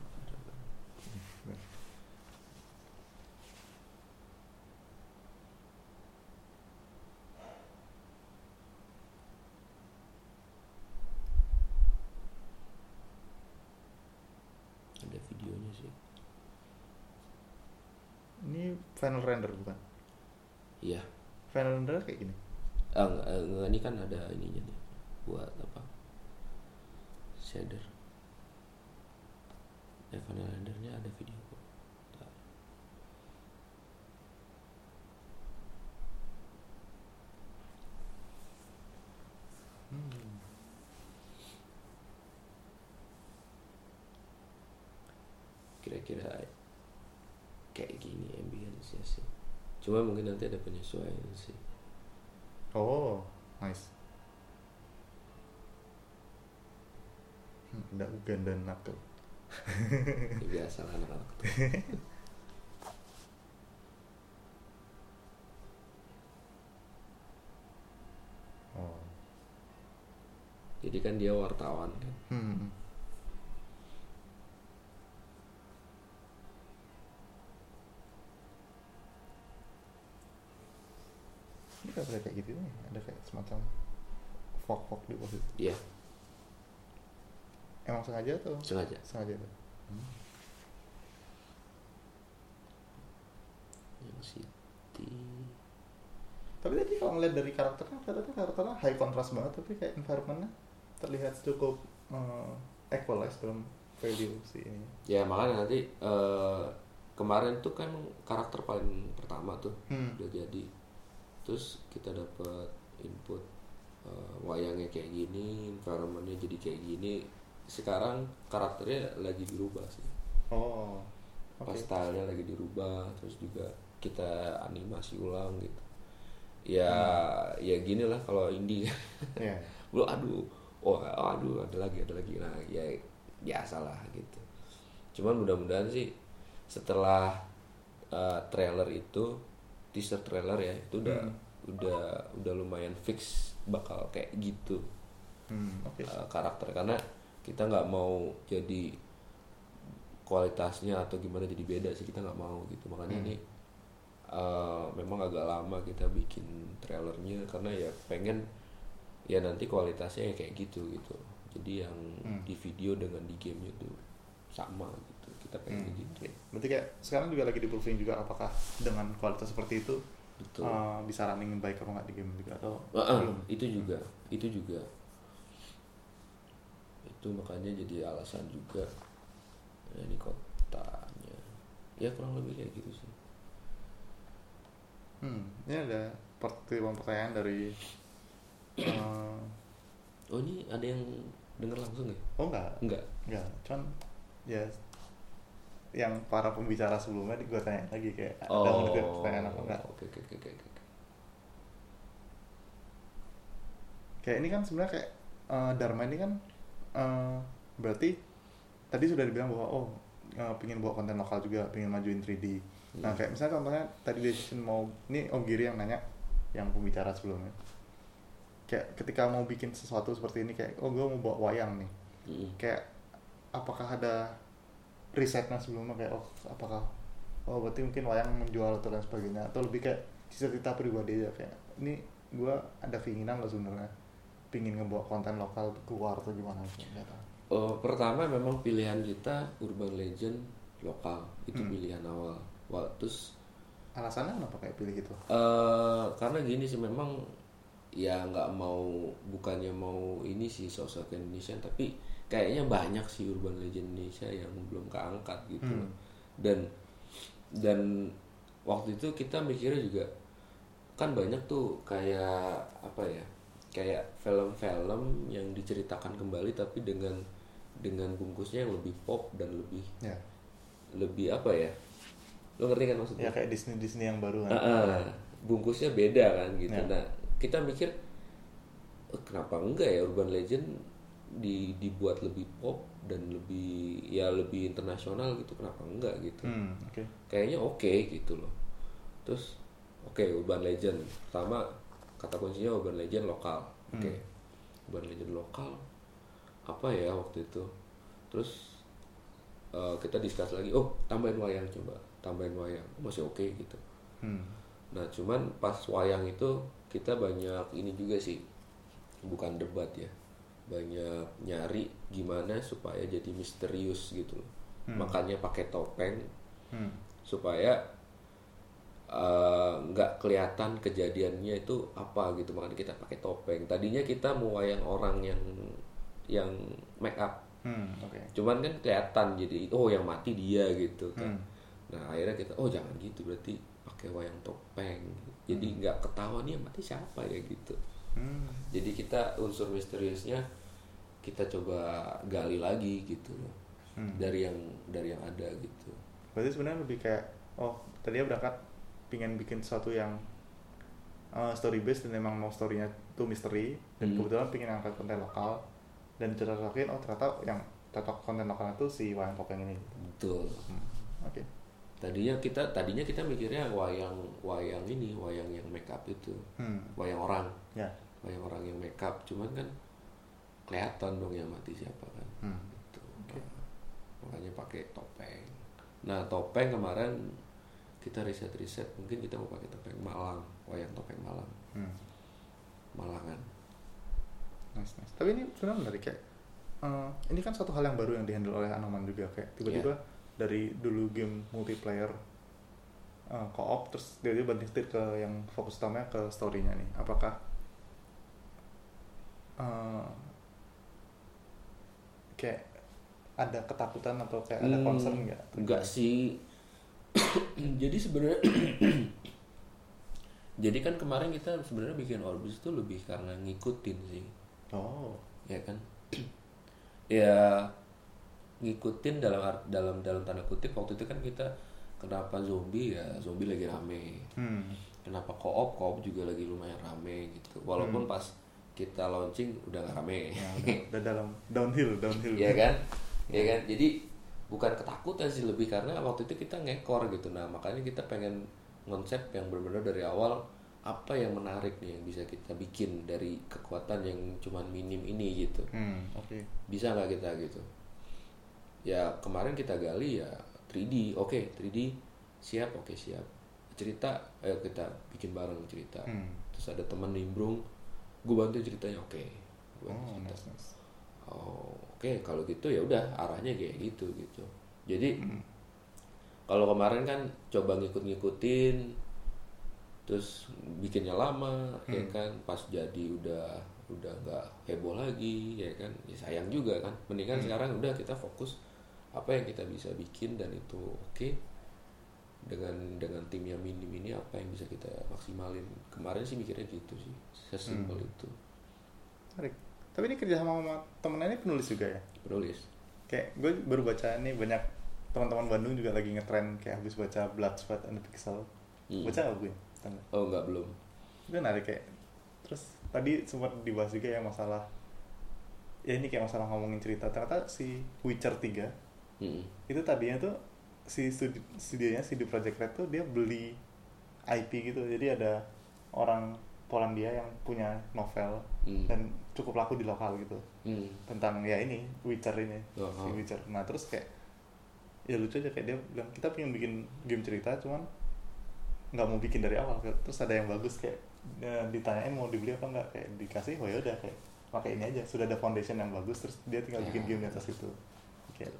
Ada videonya sih. ini final render bukan Iya. final kayak gini Ah, enggak, eh, enggak, ini kan ada ininya nih buat apa? Shader. Ya, final rendernya ada video kok. Bentar. Kira-kira kayak gini ambience sih. Cuma mungkin nanti ada penyesuaian sih. oh nice hmm, ada Ugan dan Knuckle Ya, biasa lah anak-anak tuh. oh Jadi kan dia wartawan kan. hmm. Ini kan ada kayak gitu nih ada kayak semacam fog fog di bawah situ Iya, emang sengaja atau sengaja. sengaja tuh Yang City. tapi tadi kalau ngeliat dari karakternya kelihatannya karakternya high contrast banget tapi kayak environmentnya terlihat cukup uh, equalize dalam value si ini Ya makanya nanti eh, kemarin tuh kan karakter paling pertama tuh Hmm. udah jadi. Terus kita dapat input eh, wayangnya kayak gini, environmentnya jadi kayak gini. Sekarang karakternya lagi dirubah sih. oh oke. Pas stylenya lagi dirubah, terus juga kita animasi ulang gitu. Ya, ya gini lah kalau indie. Ya. Lu aduh. Oh aduh ada lagi ada lagi. Nah ya biasa lah gitu. Cuman mudah-mudahan sih setelah uh, trailer itu teaser trailer ya itu udah udah udah lumayan fix bakal kayak gitu. Hmm, oke. Uh, karakter karena kita nggak mau jadi kualitasnya atau gimana jadi beda sih kita nggak mau gitu. Makanya ini uh, memang agak lama kita bikin trailernya karena ya pengen ya nanti kualitasnya ya kayak gitu gitu. Jadi yang Hmm. di video dengan di gamenya tuh sama gitu kita pengen Hmm, gitu. Berarti kayak sekarang juga lagi di proving juga apakah dengan kualitas seperti itu betul. uh, bisa running baik apa nggak di game juga atau ah, belum? itu juga itu juga. Itu makanya jadi alasan juga. Ya, ini kotanya ya kurang lebih kayak gitu sih. Hmm, ini ada pertanyaan dari uh, oh ini ada yang denger langsung ya? Oh enggak enggak enggak cuman ya yang para pembicara sebelumnya gue tanya lagi kayak ada oh mau nitip pertanyaan apa enggak oke oke oke oke oke. kayak ini kan sebenarnya kayak eh, Dharma ini kan eh, berarti tadi sudah dibilang bahwa oh eh, pingin bawa konten lokal juga pingin majuin 3D nah Hmm. kayak misalnya contohnya tadi decision mau ini Om Giri yang nanya yang pembicara sebelumnya kayak ketika mau bikin sesuatu seperti ini kayak oh gue mau bawa wayang nih Mm. kayak apakah ada risetnya sebelumnya kayak oh apakah oh berarti mungkin wayang menjual atau lain sebagainya atau lebih kayak cita-cita pribadi aja kayak ini gue ada keinginan loh sebenarnya pingin ngebawa konten lokal keluar atau gimana gitu Oh, pertama memang pilihan kita urban legend lokal itu pilihan awal. Wah, terus alasannya kenapa kayak pilih itu eh karena gini sih memang ya nggak mau bukannya mau ini sih sosok Indonesia tapi kayaknya banyak sih urban legend Indonesia yang belum keangkat gitu loh. dan dan waktu itu kita mikirnya juga kan banyak tuh kayak apa ya kayak film-film yang diceritakan kembali tapi dengan dengan bungkusnya yang lebih pop dan lebih ya lebih apa ya lo ngerti kan maksudnya ya kayak Disney Disney yang baru kan Ah, ah, bungkusnya beda kan gitu. Ya. Nah, kita mikir "Eh, kenapa enggak ya urban legend di dibuat lebih pop dan lebih ya lebih internasional gitu. Kenapa enggak gitu. hmm oke Kayaknya oke gitu loh. Terus oke urban legend. Pertama kata kuncinya urban legend lokal. Oke. Urban legend lokal apa ya waktu itu. Terus eh, kita discuss lagi, oh tambahin wayang coba, tambahin wayang. Masih oke gitu. hmm Nah, cuman pas wayang itu kita banyak ini juga sih. Bukan debat ya. Banyak nyari gimana supaya jadi misterius gitu loh. Makanya pakai topeng hmm supaya eh, nggak kelihatan kejadiannya itu apa gitu. Makanya kita pakai topeng. Tadinya kita mau wayang orang yang yang make up. hmm oke Cuman kan kelihatan jadi oh yang mati dia gitu kan. Hmm. Nah akhirnya kita oh jangan gitu berarti pakai wayang topeng. Jadi nggak ketahuan nih yang mati siapa ya gitu. Hmm Jadi kita unsur misteriusnya kita coba gali lagi gitu. Loh Hmm. dari yang dari yang ada gitu. berarti sebenarnya lebih kayak oh tadinya berangkat pingin bikin sesuatu yang uh, story based dan memang mau storynya tuh misteri. Dan Hmm. kebetulan pingin angkat konten lokal. Dan cocokin oh ternyata yang cocok konten lokal itu si wayang topeng ini. Betul. Hmm, oke. Tadinya kita tadinya kita mikirnya wayang wayang ini wayang yang make up itu. Hmm. Wayang orang. Ya wayang orang yang make up cuman kan kelihatan dong yang mati siapa kan. hmm gitu. Nah, makanya pakai topeng. Nah topeng kemarin kita riset-riset mungkin kita mau pakai topeng Malang, wayang topeng Malang, hmm Malangan. nice nice tapi ini sebenarnya menarik kayak uh, ini kan suatu hal yang baru yang dihandle oleh Anoman juga kayak tiba-tiba dari dulu game multiplayer uh, co-op terus dia dia banting setir ke yang fokus utamanya ke story-nya nih apakah uh, kayak ada ketakutan atau kayak ada Hmm, concern nggak? Enggak sih. Jadi sebenarnya Jadi kan kemarin kita sebenarnya bikin Orbis itu lebih karena ngikutin sih, oh. Ya kan? ya ngikutin dalam dalam dalam tanda kutip waktu itu kan kita kenapa zombie? Ya zombie lagi rame. Hmm. Kenapa koop koop juga lagi lumayan rame gitu. Walaupun pas kita launching udah nggak rame. Ya, udah, udah dalam downhill downhill. Ya kan? Ya. Kan? Jadi bukan ketakutan sih lebih karena waktu itu kita ngekor gitu. Nah makanya kita pengen konsep yang benar-benar dari awal apa yang menarik nih yang bisa kita bikin dari kekuatan yang cuman minim ini gitu. Hmm oke. Bisa nggak kita gitu? Ya kemarin kita gali ya 3D oke 3D siap oke siap. Cerita ayo kita bikin bareng cerita. Hmm. terus ada teman nimbrung gue bantu ceritanya oke. Gua bantu oh cerita. nice nice. Oh, oke kalau gitu ya udah arahnya kayak gitu gitu. Jadi kalau kemarin kan coba ngikut-ngikutin terus bikinnya lama ya kan? Pas jadi udah udah nggak heboh lagi ya kan? Ya sayang juga kan? Mendingan sekarang udah kita fokus apa yang kita bisa bikin dan itu oke. Dengan dengan tim yang minim ini apa yang bisa kita maksimalin. Kemarin sih mikirnya gitu sih sesimpel itu. Menarik. Tapi ini kerja sama sama temennya ini penulis juga ya? Penulis. Kayak gue baru baca ini banyak teman-teman Bandung juga lagi ngetren kayak habis baca Blood, Sweat and Pixel. Hmm. baca gak gue? Tanda. oh nggak belum. Itu menarik kayak terus tadi sempat dibahas juga ya masalah ya ini kayak masalah ngomongin cerita. Ternyata si Witcher 3 Mm-mm. itu tadinya tuh si studi studionya CD Projekt Red tuh dia beli IP gitu jadi ada orang Polandia yang punya novel Hmm. dan cukup laku di lokal gitu Hmm. tentang ya ini Witcher ini Oh, si oh. Witcher nah terus kayak ya lucu aja kayak dia bilang kita pengen bikin game cerita cuman nggak mau bikin dari awal terus ada yang bagus kayak ya, ditanyain mau dibeli apa nggak kayak dikasih oh ya udah kayak pakai ini aja sudah ada foundation yang bagus terus dia tinggal Ya. bikin game di atas itu kayak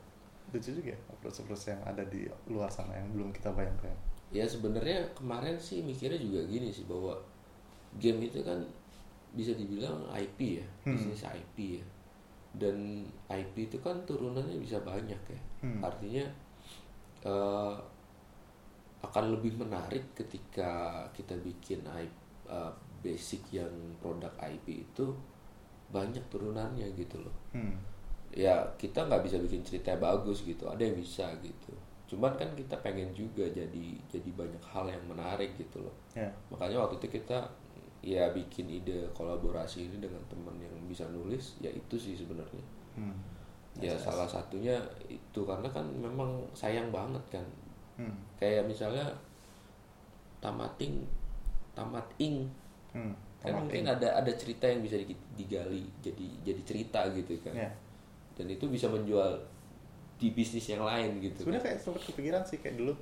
lucu juga ya approach-approach yang ada di luar sana yang belum kita bayangkan ya sebenarnya kemarin sih mikirnya juga gini sih bahwa game itu kan bisa dibilang IP ya Hmm. bisnis IP ya dan IP itu kan turunannya bisa banyak ya Hmm. artinya eh, akan lebih menarik ketika kita bikin IP, eh, basic yang produk IP itu banyak turunannya gitu loh hmm. ya kita nggak bisa bikin cerita bagus gitu ada yang bisa gitu cuman kan kita pengen juga jadi jadi banyak hal yang menarik gitu loh ya makanya waktu itu kita ya bikin ide kolaborasi ini dengan teman yang bisa nulis ya itu sih sebenarnya hmm. ya nice. salah satunya itu karena kan memang sayang banget kan Hmm. kayak misalnya tamating tamat ing Hmm. kan mungkin ada ada cerita yang bisa di- digali jadi jadi cerita gitu kan Ya. dan itu bisa menjual di bisnis yang lain gitu sebenarnya kan. kayak sempat kepikiran sih kayak dulu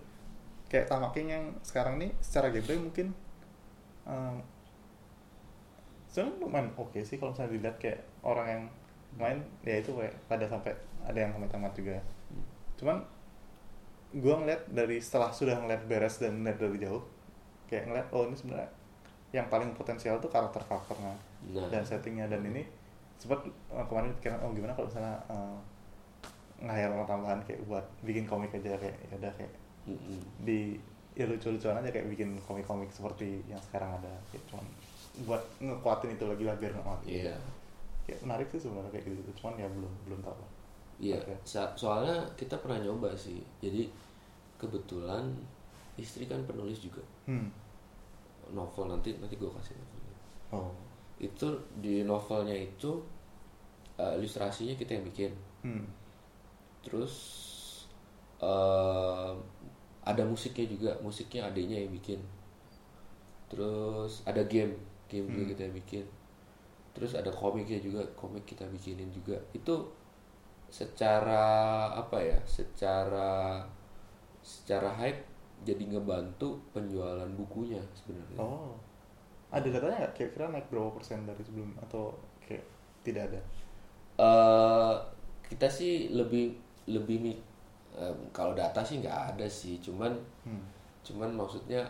kayak Tamaking yang sekarang nih secara gameplay mungkin um, sebenarnya lumayan oke sih kalau misalnya dilihat kayak orang yang main ya itu kayak pada sampai ada yang tamat-tamat juga cuman gua ngeliat dari setelah sudah ngeliat beres dan ngeliat dari jauh kayak ngeliat oh ini sebenarnya yang paling potensial tuh karakter karakternya Nah. dan settingnya dan ini sempat uh, kemarin pikiran oh gimana kalau misalnya uh, nge-hire orang tambahan kayak buat bikin komik aja kayak ya udah kayak Mm-mm. di ya lucu-lucuan aja kayak bikin komik-komik seperti yang sekarang ada kayak cuman buat ngekuatin itu lagi lah biar nggak mati Iya. kayak menarik sih sebenarnya kayak gitu cuman ya belum belum tahu lah Iya, Oke. sa- soalnya kita pernah nyoba sih. Jadi kebetulan istri kan penulis juga hmm. novel nanti nanti gue kasih novelnya. oh Itu di novelnya itu eh, ilustrasinya kita yang bikin. hmm. Terus eh, ada musiknya juga, musiknya adanya yang bikin. Terus ada game, game juga Hmm. kita yang bikin. Terus ada komiknya juga, komik kita bikinin juga. Itu secara apa ya? Secara secara hype jadi ngebantu penjualan bukunya sebenarnya. oh ada datanya nggak kira-kira naik berapa persen dari sebelum atau kayak tidak ada eh kita sih lebih lebih mi- em, kalau data sih nggak ada sih cuman hmm. cuman maksudnya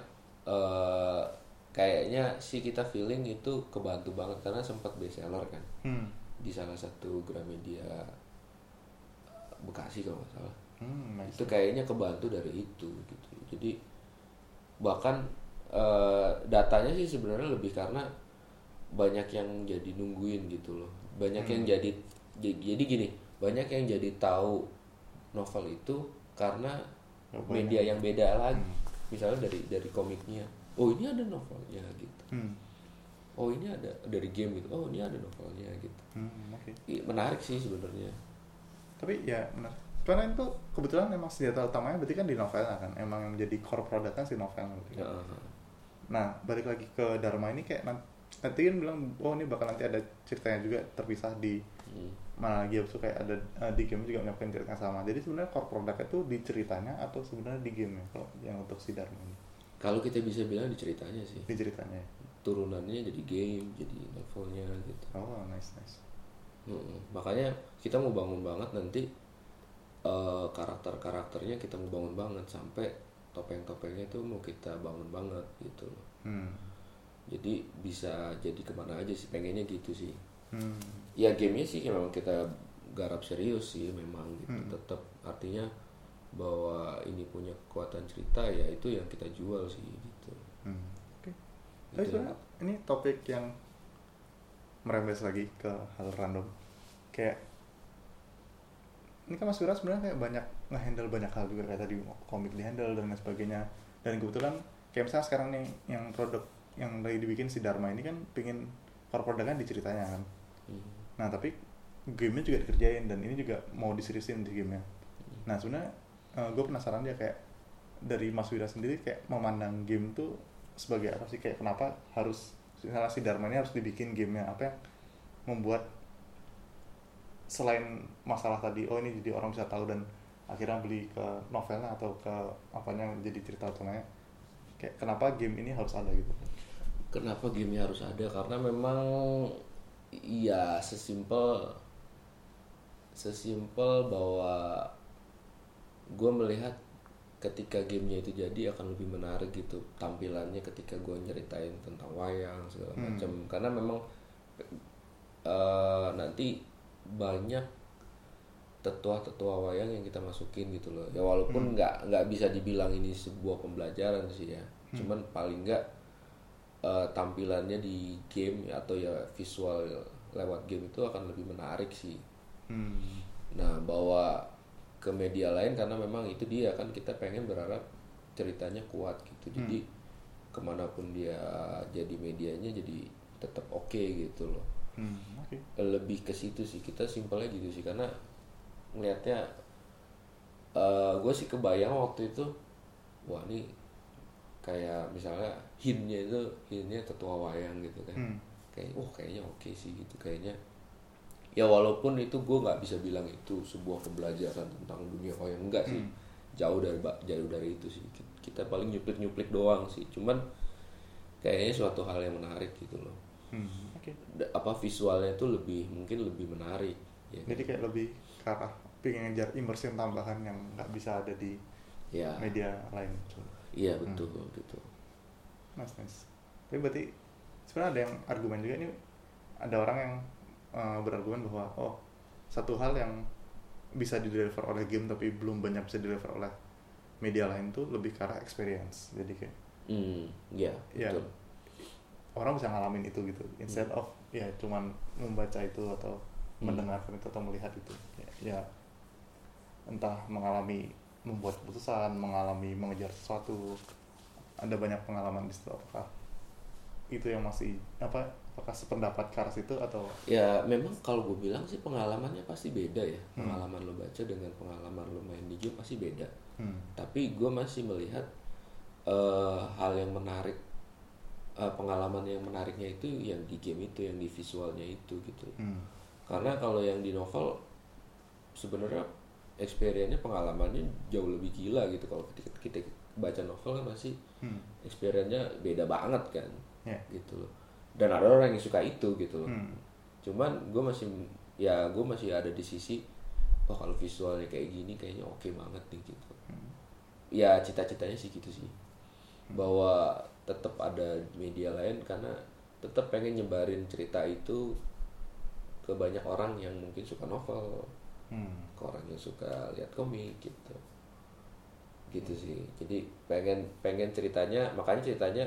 eh kayaknya sih kita feeling itu kebantu banget karena sempat bestseller kan Hmm. di salah satu Gramedia Bekasi kalau nggak salah Hmm, nice. itu kayaknya kebantu dari itu gitu jadi bahkan eh, datanya sih sebenarnya lebih karena banyak yang jadi nungguin gitu loh banyak yang jadi jadi gini banyak yang jadi tahu novel itu karena Oh, media yang beda lagi Hmm. misalnya dari dari komiknya oh ini ada novelnya gitu Hmm. oh ini ada dari game gitu oh ini ada novelnya gitu Hmm, oke Ih, menarik sih sebenarnya tapi ya benar karena itu kebetulan memang senjata utamanya berarti kan di novelnya kan emang yang menjadi core produk kan si novel berarti. Ya, nah balik lagi ke Dharma ini kayak nanti, nanti kan bilang oh ini bakal nanti ada ceritanya juga terpisah di hmm. Mana game tuh kayak ada eh, di game juga menyiapkan cerita yang sama. Jadi sebenarnya core produknya tuh di ceritanya atau sebenarnya di game kalau yang untuk si Dharma ini? Kalau kita bisa bilang di ceritanya sih. Di ceritanya ya? turunannya jadi game jadi novelnya gitu. Oh nice nice. Mm-mm. makanya kita mau bangun banget nanti eh, karakter-karakternya kita mau bangun banget sampai topeng-topengnya itu mau kita bangun banget gitu loh. Hmm. jadi bisa jadi ke mana aja sih pengennya gitu sih Hmm. ya gamenya sih memang kita garap serius sih memang gitu Hmm. tetap artinya bahwa ini punya kekuatan cerita ya itu yang kita jual sih gitu Hmm. Oke. Tapi Gitu. ini topik yang merembes lagi ke hal random. Kayak ini kan Mas Wira sebenarnya kayak banyak nge-handle banyak hal juga kayak tadi komik di handle dan lain sebagainya. Dan kebetulan kayak misalnya sekarang nih yang produk yang lagi dibikin si Dharma ini kan pingin core produknya di ceritanya kan. Hmm. Nah tapi gamenya juga dikerjain dan ini juga mau diseriusin di gamenya. Nah sebenarnya gue penasaran dia kayak dari Mas Wira sendiri kayak memandang game tuh sebagai apa sih? Kayak kenapa harus misalnya si Dharma ini harus dibikin gamenya? Apa yang membuat selain masalah tadi oh ini jadi orang bisa tahu dan akhirnya beli ke novelnya atau ke apanya jadi cerita utamanya kayak kenapa game ini harus ada gitu? Kenapa gamenya harus ada? Karena memang iya sesimpel sesimpel bahwa gue melihat ketika gamenya itu jadi akan lebih menarik gitu tampilannya ketika gue nyeritain tentang wayang segala Hmm. macam. Karena memang eh, nanti banyak tetua-tetua wayang yang kita masukin gitu loh. Ya walaupun nggak nggak bisa dibilang ini sebuah pembelajaran sih ya. Cuman paling nggak eh, tampilannya di game atau ya visual lewat game itu akan lebih menarik sih Hmm. Nah, bawa ke media lain karena memang itu dia kan kita pengen berharap ceritanya kuat gitu. Jadi ke mana pun dia jadi medianya jadi tetap oke gitu loh. Hmm. Oke. Lebih ke situ sih kita simpelnya gitu sih karena ngelihatnya gue sih kebayang waktu itu wah ini kayak misalnya hintnya itu hintnya tetua wayang gitu kan. Hmm. kayak oh kayaknya oke sih gitu kayaknya. Ya walaupun itu gue nggak bisa bilang itu sebuah pembelajaran tentang dunia wayang enggak sih. Jauh dari jauh dari itu sih. Ki- kita paling nyuplik nyuplik doang sih. Cuman kayaknya suatu hal yang menarik gitu loh. Hmm. Oke. Da- apa visualnya itu lebih mungkin lebih menarik ya Jadi kayak lebih ke arah pengen ngejar immersion tambahan yang nggak bisa ada di ya. media lain. Iya betul gitu Nice, nice. Tapi berarti sebenarnya ada yang argumen juga ini ada orang yang uh, berargumen bahwa oh satu hal yang bisa di deliver oleh game tapi belum banyak bisa deliver oleh media lain tuh lebih ke arah experience. Jadi kayak hmm ya ya betul. Orang bisa ngalamin itu gitu. Instead Hmm. of ya cuman membaca itu atau mendengarkan itu atau melihat itu. Ya, ya entah mengalami membuat keputusan mengalami mengejar sesuatu. Ada banyak pengalaman di situ apakah itu yang masih apa apakah sependapat ke arah situ atau? Ya memang kalau gue bilang sih pengalamannya pasti beda ya. Pengalaman lo baca dengan pengalaman lo main di game pasti beda. Hmm, tapi gue masih melihat eh, hal yang menarik eh, pengalaman yang menariknya itu yang di game itu yang di visualnya itu gitu. Hmm, karena kalau yang di novel sebenarnya experience-nya pengalamannya jauh lebih gila gitu. Kalau ketika kita baca novel kan pasti hmm, experience-nya beda banget kan ya. gitu loh. Dan ada orang yang suka itu gitu loh. Hmm, cuman gue masih ya gue masih ada di sisi oh kalau visualnya kayak gini kayaknya oke banget nih gitu. Ya cita-citanya sih gitu sih. Bahwa tetap ada media lain karena tetap pengen nyebarin cerita itu ke banyak orang yang mungkin suka novel hmm, ke orang yang suka lihat komik gitu. Gitu sih. Jadi pengen pengen ceritanya makanya ceritanya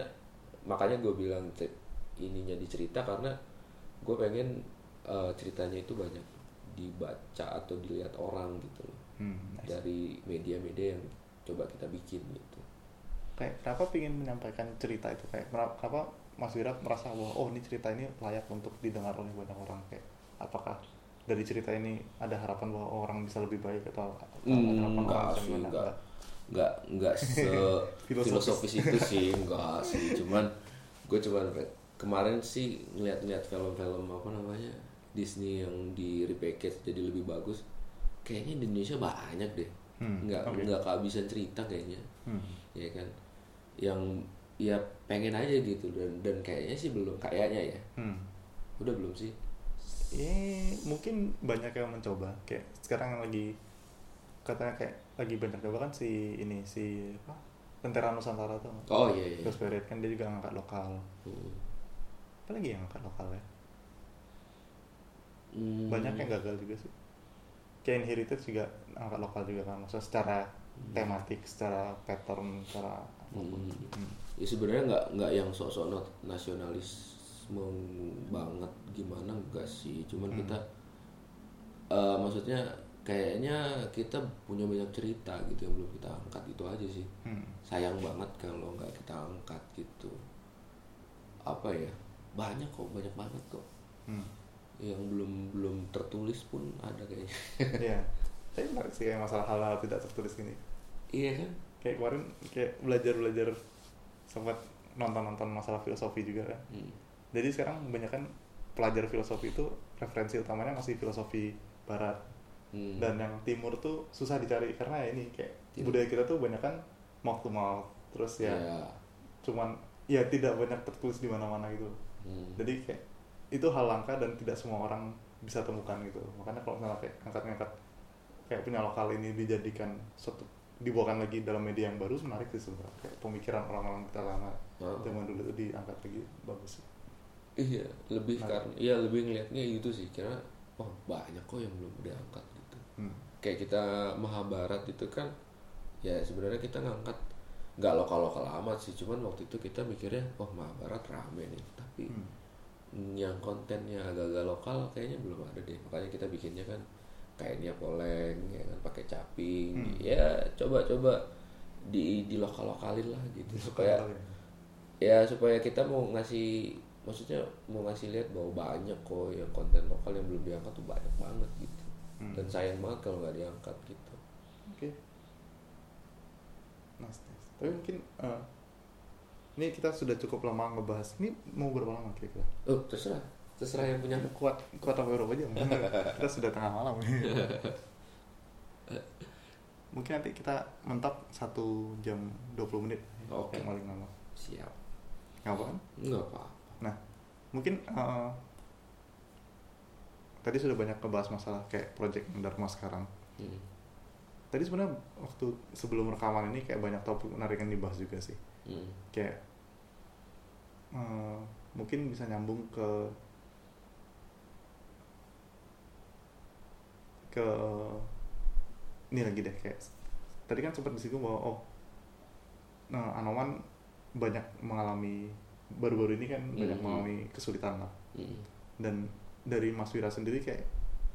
makanya gue bilang ininya dicerita karena gue pengen eh, ceritanya itu banyak dibaca atau dilihat orang gitu loh. Hmm, nice. dari media-media yang coba kita bikin gitu. Kayak kenapa ingin menyampaikan cerita itu? Kayak kenapa Mas Wira merasa bahwa oh ini cerita ini layak untuk didengar oleh banyak orang. Kayak apakah dari cerita ini ada harapan bahwa orang bisa lebih baik atau Hmm, harapan enggak orang sih, enggak. nggak nggak se Filosofis. filosofis itu sih enggak sih cuman gue cuman pe- kemarin sih ngeliat-ngeliat film-film apa namanya Disney yang di repackage jadi lebih bagus kayaknya di Indonesia banyak deh Hmm, nggak oke. nggak kehabisan cerita kayaknya Hmm. ya kan yang ya pengen aja gitu dan dan kayaknya sih belum kayaknya ya Hmm. udah belum sih Ya, mungkin banyak yang mencoba kayak sekarang yang lagi katanya kayak lagi banyak coba kan si ini si apa Lentera Nusantara tuh oh iya iya Ghost Spirit kan dia juga ngangkat lokal Hmm. apa lagi yang ngangkat lokal ya Hmm. banyak yang gagal juga sih kayak Inherited juga angkat lokal juga kan maksudnya secara tematik secara pattern secara apa pun. Hmm. Hmm. ya sebenarnya nggak nggak yang sok-sok nasionalisme banget gimana enggak sih cuman Hmm. kita eh, maksudnya kayaknya kita punya banyak cerita gitu yang belum kita angkat itu aja sih Hmm. sayang banget kalau nggak kita angkat gitu apa ya banyak kok banyak banget kok Hmm. yang belum belum tertulis pun ada kayaknya Iya. Tapi menarik sih kayak masalah hal-hal tidak tertulis gini. iya kan Kayak kemarin kayak belajar-belajar sempat nonton-nonton masalah filosofi juga kan. Hmm. Jadi sekarang banyak kan pelajar filosofi itu referensi utamanya masih filosofi barat. Hmm. Dan yang timur tuh susah dicari karena ya ini kayak Timur. budaya kita tuh banyak kan mouth to mouth. Terus ya Ya. cuman ya tidak banyak tertulis di mana-mana gitu. Hmm. Jadi kayak itu hal langka dan tidak semua orang bisa temukan gitu makanya kalau misalnya kayak angkat-angkat kayak punya lokal ini dijadikan suatu dibawakan lagi dalam media yang baru menarik sih sebenarnya kayak pemikiran orang-orang kita lama Oh. zaman dulu itu diangkat lagi bagus sih iya lebih Nah. karena iya lebih ngelihatnya itu sih karena oh banyak kok yang belum diangkat gitu hmm. kayak kita Mahabharat itu kan ya sebenarnya kita ngangkat nggak lokal lokal amat sih cuman waktu itu kita mikirnya oh Mahabharat rame nih tapi Hmm. yang kontennya agak-agak lokal kayaknya belum ada deh makanya kita bikinnya kan kainnya poleng ya kan pakai caping Hmm. ya coba-coba di di lokal lokalin lah gitu supaya ya. ya supaya kita mau ngasih maksudnya mau ngasih lihat bahwa banyak kok yang konten lokal yang belum diangkat tuh banyak banget gitu Hmm. dan sayang banget kalau nggak diangkat gitu Oke. Nice, nice. Tapi mungkin eh, ini kita sudah cukup lama ngebahas. Ini mau berapa lama kira-kira? oh terserah terserah yang punya Kuat kuat sampai berapa jam? kita sudah tengah malam. mungkin nanti kita mentok satu jam 20 menit. Oke. Yang paling lama. siap Nggak apa kan? nggak apa Nah, mungkin eh, tadi sudah banyak ngebahas masalah kayak project Dharma sekarang. hmm. Tadi sebenarnya waktu sebelum rekaman ini kayak banyak topik menarik yang dibahas juga sih. Hmm. kayak eh, mungkin bisa nyambung ke ke ini lagi deh kayak tadi kan sempat disinggung bahwa oh nah Anoman banyak mengalami baru-baru ini kan banyak Mhm. mengalami kesulitan lah Hmm. dan dari Mas Wira sendiri kayak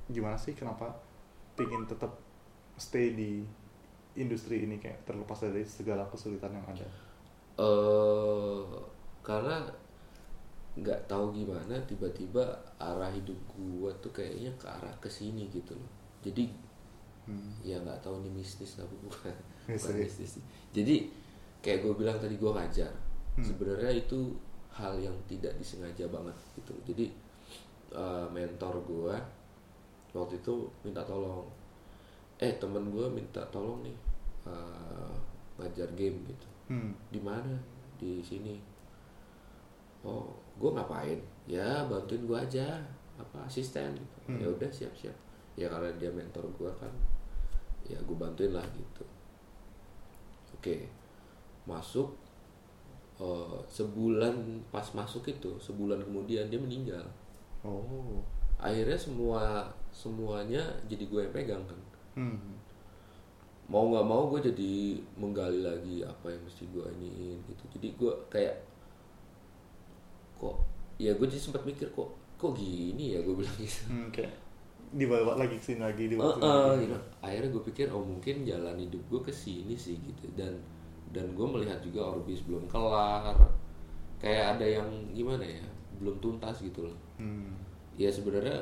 gimana sih kenapa pingin tetap stay di industri ini kayak terlepas dari segala kesulitan yang ada eh karena nggak tahu gimana tiba-tiba arah hidup gua tuh kayaknya ke arah ke sini gitu loh jadi Hmm. ya nggak tahu ini mistis tapi bukan bukan Mistis. mistis jadi kayak gue bilang tadi gua ngajar Hmm. sebenarnya itu hal yang tidak disengaja banget gitu. Jadi eh, mentor gua waktu itu minta tolong. Eh temen gua minta tolong nih eh, ngajar game gitu. Hmm. di mana? Di sini. Oh gue ngapain? Ya bantuin gue aja apa asisten gitu. Hmm. ya udah siap siap ya karena dia mentor gue kan ya gue bantuin lah gitu. Oke masuk eh, sebulan pas masuk itu sebulan kemudian dia meninggal Oh. akhirnya semua semuanya jadi gue yang pegang kan Hmm. mau nggak mau gue jadi menggali lagi apa yang mesti gue iniin gitu jadi gue kayak kok ya gue jadi sempat mikir kok kok gini ya gue bilang gitu Hmm, kayak dibawa lagi ke sini lagi dibawa eh, lagi. gitu. akhirnya gue pikir oh mungkin jalan hidup gue ke sini sih gitu dan dan gue melihat juga orbis belum kelar kayak ada yang gimana ya belum tuntas gitu loh Hmm. ya sebenarnya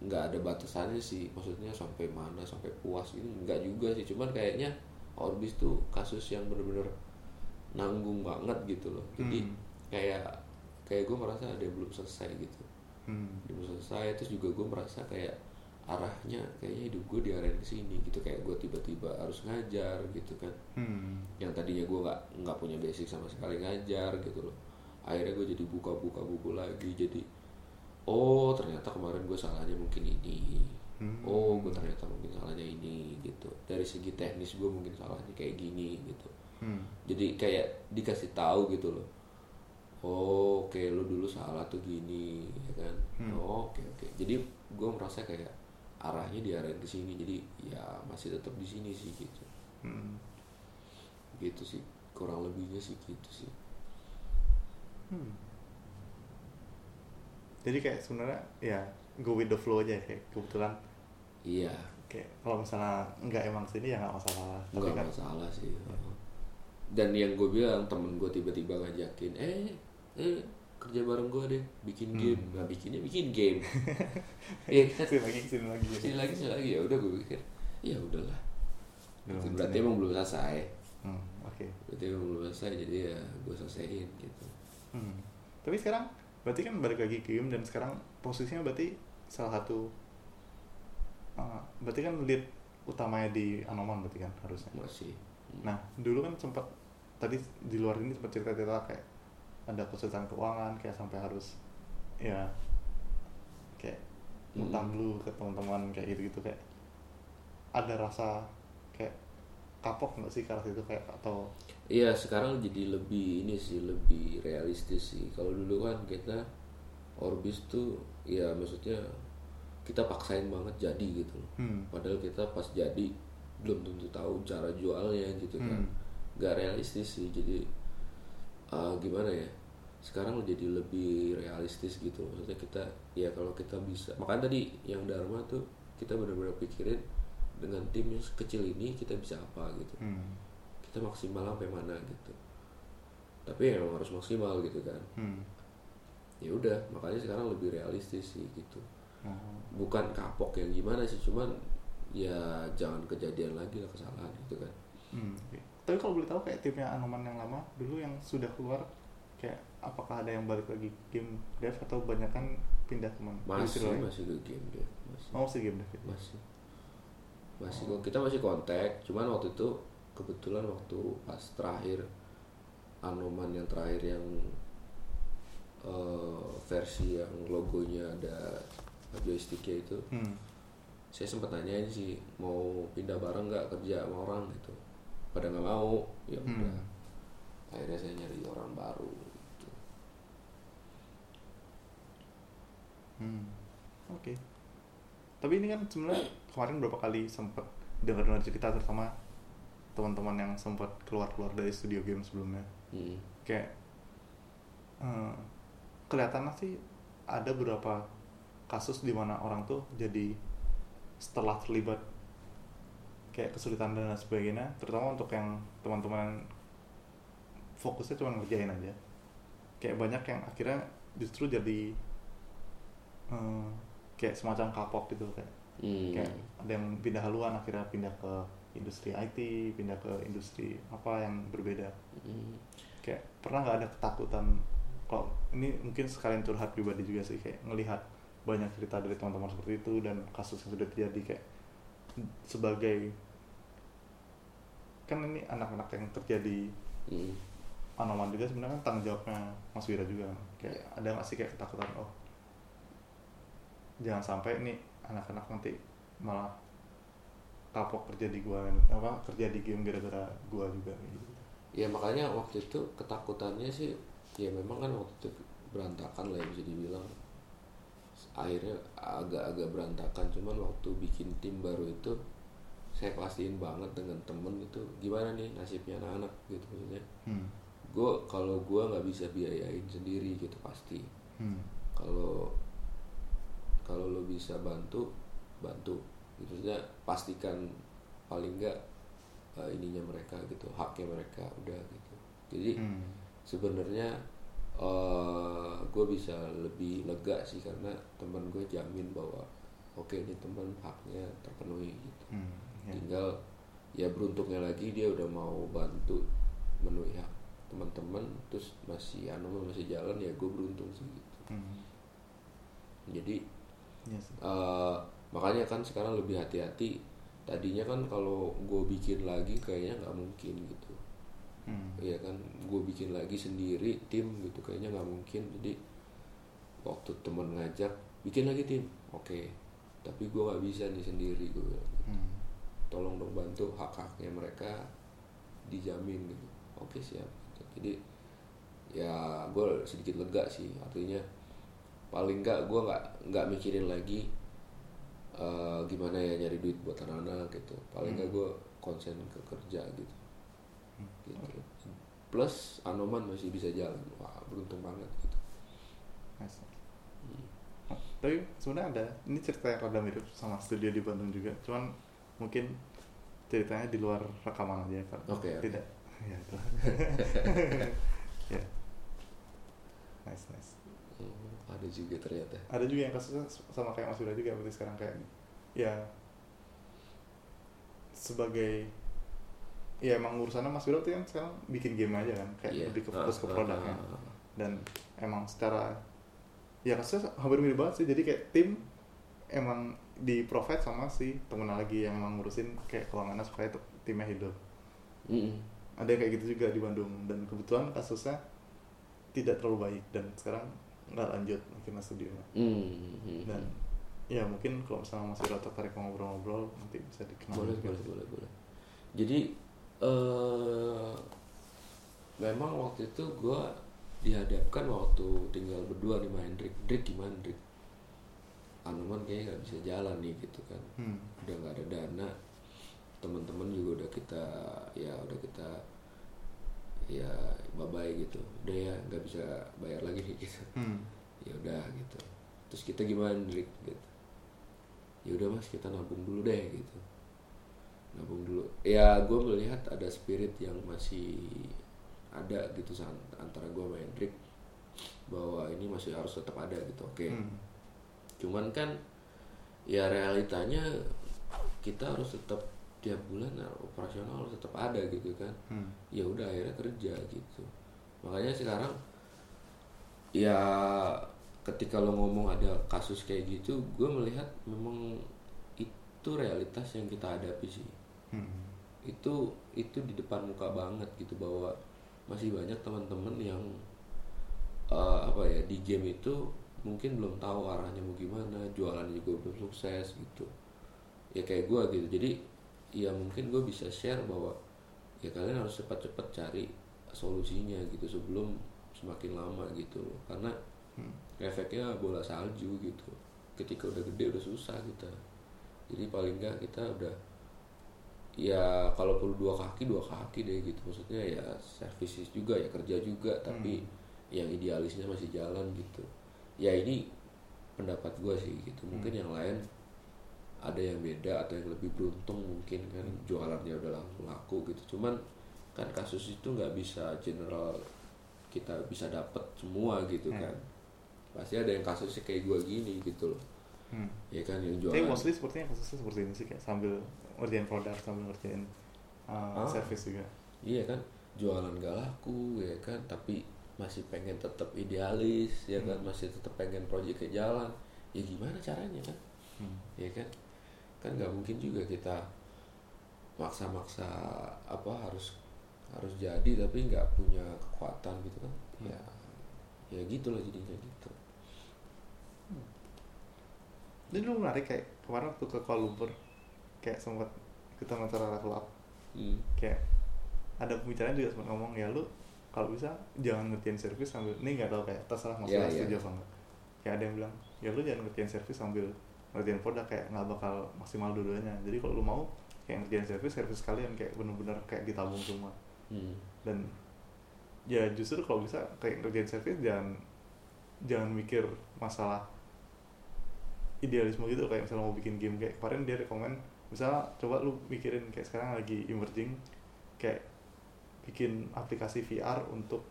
nggak ada batasannya sih maksudnya sampai mana sampai puas gitu nggak juga sih cuman kayaknya Orbis tuh kasus yang bener-bener nanggung banget gitu loh jadi Hmm. kayak kayak gue merasa ada yang belum selesai gitu Hmm. belum selesai terus juga gue merasa kayak arahnya kayaknya hidup gue diarahin ke sini gitu kayak gue tiba-tiba harus ngajar gitu kan Hmm. yang tadinya gue nggak nggak punya basic sama sekali ngajar gitu loh akhirnya gue jadi buka-buka buku lagi jadi oh ternyata kemarin gue salahnya mungkin ini Hmm. oh gue ternyata mungkin salahnya ini gitu dari segi teknis gue mungkin salahnya kayak gini gitu Hmm. jadi kayak dikasih tahu gitu loh oh oke lu dulu salah tuh gini ya kan Hmm. oh, oke oke jadi gue merasa kayak arahnya diarahin ke sini. Jadi ya masih tetap di sini sih gitu. Hmm. gitu sih. Kurang lebihnya sih gitu sih. Hmm. Jadi kayak sebenarnya ya go with the flow aja kayak kebetulan. Iya. Kayak kalau misalnya nggak emang sini ya nggak masalah. Tapi nggak kan masalah sih dan yang gue bilang temen gue tiba-tiba ngajakin eh eh kerja bareng gue deh bikin Hmm. game nggak bikinnya bikin game iya kan sini lagi sini lagi. sini lagi sini lagi ya udah gue pikir ya udahlah Belum berarti emang belum selesai Hmm, Oke. berarti emang belum selesai jadi ya gue selesaiin gitu Hmm. Tapi sekarang berarti kan balik lagi ke game dan sekarang posisinya berarti salah satu uh, berarti kan lead utamanya di Anoman berarti kan harusnya. masih Nah, dulu kan sempat tadi di luar ini sempat cerita-cerita kayak ada kesulitan keuangan kayak sampai harus ya utang dulu ke teman-teman kayak gitu gitu kayak ada rasa kayak kapok nggak sih kalau itu kayak atau Iya sekarang jadi lebih ini sih lebih realistis sih. Kalau dulu kan kita Orbis tuh ya maksudnya kita paksain banget jadi gitu loh. Hmm. Padahal kita pas jadi belum tentu tahu cara jualnya gitu kan. Hmm. Gak realistis sih. Jadi uh, gimana ya? Sekarang jadi lebih realistis gitu. Maksudnya kita ya kalau kita bisa. Makanya tadi yang Dharma tuh kita benar-benar pikirin dengan tim yang kecil ini kita bisa apa gitu hmm. kita maksimal sampai mana gitu tapi ya emang harus maksimal gitu kan Hmm. ya udah makanya sekarang lebih realistis sih gitu Oh. bukan kapok yang gimana sih cuman ya jangan kejadian lagi lah kesalahan gitu kan Hmm. Tapi kalau boleh tahu kayak timnya Anoman yang lama dulu yang sudah keluar kayak apakah ada yang balik lagi game dev atau banyak kan pindah ke mana? masih Industri lain? masih ke game dia masih Oh, masih game dev. ya? masih masih kok kita masih kontak cuman waktu itu kebetulan waktu pas terakhir Anoman yang terakhir yang eh, versi yang logonya ada joysticknya itu Hmm. saya sempat nanyain sih mau pindah bareng nggak kerja sama orang gitu pada nggak mau ya udah Hmm. akhirnya saya nyari orang baru Hmm. Oke. Tapi ini kan sebenarnya kemarin berapa kali sempat dengar-dengar cerita terutama teman-teman yang sempat keluar-keluar dari studio game sebelumnya. Hmm. Kayak eh, kelihatannya sih ada beberapa kasus di mana orang tuh jadi setelah terlibat kayak kesulitan dan sebagainya, terutama untuk yang teman-teman fokusnya cuma ngerjain aja. Kayak banyak yang akhirnya justru jadi eh, kayak semacam kapok gitu kayak Hmm. kayak ada yang pindah haluan akhirnya pindah ke industri IT pindah ke industri apa yang berbeda Hmm. kayak pernah nggak ada ketakutan kalau ini mungkin sekalian curhat pribadi juga sih kayak ngelihat banyak cerita dari teman-teman seperti itu dan kasus yang sudah terjadi kayak sebagai kan ini anak-anak yang terjadi Hmm. anoman juga sebenarnya kan tanggung jawabnya Mas Wira juga kayak ada nggak sih kayak ketakutan oh jangan sampai nih anak-anak nanti malah kapok kerja di gua apa kerja di game gara-gara gua juga gitu. Ya makanya waktu itu ketakutannya sih ya memang kan waktu itu berantakan lah ya bisa dibilang. Akhirnya agak-agak berantakan cuman waktu bikin tim baru itu saya pastiin banget dengan temen itu gimana nih nasibnya anak-anak? Gitu maksudnya. Hmm. gue kalau gue nggak bisa biayain sendiri gitu pasti. Hmm. kalau kalau lo bisa bantu bantu gitu maksudnya pastikan paling nggak eh, ininya mereka gitu haknya mereka udah gitu jadi Hmm. sebenarnya gue bisa lebih lega sih karena teman gue jamin bahwa oke ini teman haknya terpenuhi gitu Hmm. Ya. tinggal ya beruntungnya lagi dia udah mau bantu memenuhi hak teman-teman terus masih anu masih jalan ya gue beruntung sih gitu Hmm. jadi Sih. eh, makanya kan sekarang lebih hati-hati tadinya kan kalau gue bikin lagi kayaknya nggak mungkin gitu Hmm. Iya kan gue bikin lagi sendiri tim gitu kayaknya nggak mungkin jadi waktu temen ngajak bikin lagi tim oke tapi gue nggak bisa nih sendiri gue bilang. Hmm. tolong dong bantu hak haknya mereka dijamin gitu oke siap Gitu. jadi ya gue sedikit lega sih artinya paling nggak gue nggak nggak mikirin lagi eh, gimana ya nyari duit buat anak-anak gitu paling nggak gue konsen ke kerja gitu gitu plus anoman masih bisa jalan wah beruntung banget gitu Nice. Oh, Tapi sebenarnya ada ini cerita yang rada mirip sama studio di Bandung juga, cuman mungkin ceritanya di luar rekaman aja kan. Oke. Tidak. Ya itu. ya. Nice nice. Hmm, ada juga ternyata Ada juga yang kasusnya sama kayak Mas Yuda juga berarti sekarang kayak ya sebagai ya emang urusannya Mas Yuda tuh yang sekarang bikin game aja kan kayak Iya. lebih ke fokus ke Ah, ah, produknya ah, ah. dan emang secara ya kasusnya hampir mirip banget sih jadi kayak tim emang di provide sama si temen lagi yang emang ngurusin kayak keuangannya supaya timnya hidup Mm-mm. ada yang kayak gitu juga di Bandung dan kebetulan kasusnya tidak terlalu baik dan sekarang nggak lanjut. Akhirnya studio Mm-mm. dan ya mungkin kalau misalnya masih rata tarik ngobrol-ngobrol nanti bisa dikenal boleh boleh boleh boleh. Jadi eh memang waktu itu gue dihadapkan waktu tinggal berdua nih sama Hendrik Hendrik gimana Hendrik Anoman kayaknya nggak bisa jalan nih gitu kan. Hmm. udah nggak ada dana. Teman-teman juga udah kita ya udah kita ya bye bye gitu. Udah ya nggak bisa bayar lagi nih gitu. Hmm. ya udah gitu. Terus kita gimana Hendrik gitu. Ya udah mas kita nabung dulu deh gitu. Nabung dulu. Ya gue melihat ada spirit yang masih ada gitu antara gue sama Hendrik bahwa ini masih harus tetap ada gitu oke? Hmm. cuman kan ya realitanya kita harus tetap tiap bulan nah, operasional tetap ada gitu kan. Hmm. ya udah akhirnya kerja gitu. Makanya sekarang ya ketika lo ngomong ada kasus kayak gitu gue melihat memang itu realitas yang kita hadapi sih. Hmm. itu itu di depan muka banget gitu bahwa masih banyak teman-teman yang eh, apa ya di game itu mungkin belum tahu arahnya mau gimana jualan juga belum sukses gitu. Ya kayak gue gitu. Jadi ya mungkin gue bisa share bahwa ya kalian harus cepat-cepat cari solusinya gitu sebelum semakin lama gitu loh. Karena efeknya bola salju gitu. Ketika udah gede udah susah kita. Jadi paling nggak kita udah ya kalau perlu dua kaki dua kaki deh gitu. Maksudnya ya services juga ya kerja juga. Tapi yang idealisnya masih jalan gitu. Ya ini pendapat gue sih gitu. Mungkin yang lain ada yang beda atau yang lebih beruntung mungkin kan jualannya udah laku laku gitu cuman kan kasus itu nggak bisa general kita bisa dapat semua gitu kan pasti ada yang kasusnya kayak gue gini gitu loh Hmm. ya kan yang Tapi jualan mostly sepertinya kasusnya seperti ini sih kayak sambil ngerjain produk sambil ngerjain uh, Ah. service juga. Iya kan, jualan gak laku ya kan, tapi masih pengen tetap idealis ya kan, masih tetap pengen proyeknya jalan. Ya gimana caranya kan? Hmm. Ya kan, kan nggak mungkin juga kita maksa-maksa apa harus harus jadi tapi nggak punya kekuatan gitu kan? Ya, ya gitulah jadinya gitu. Ini dulu menarik kayak kemarin waktu ke Kuala Lumpur kayak sempat kita acara up Hmm. kayak ada pembicaraan juga sempat ngomong ya lu kalau bisa jangan ngerjain service sambil ini nggak tahu kayak terserah masalah Iya, iya. setuju apa enggak kayak ada yang bilang ya lu jangan ngerjain service sambil ngerjain produk kayak nggak bakal maksimal dua-duanya jadi kalau lu mau kayak ngerjain service service kalian kayak bener-bener kayak ditabung semua Hmm. dan ya justru kalau bisa kayak ngerjain service jangan jangan mikir masalah idealisme gitu kayak misalnya mau bikin game kayak kemarin dia rekomen misalnya coba lu mikirin kayak sekarang lagi emerging kayak bikin aplikasi VR untuk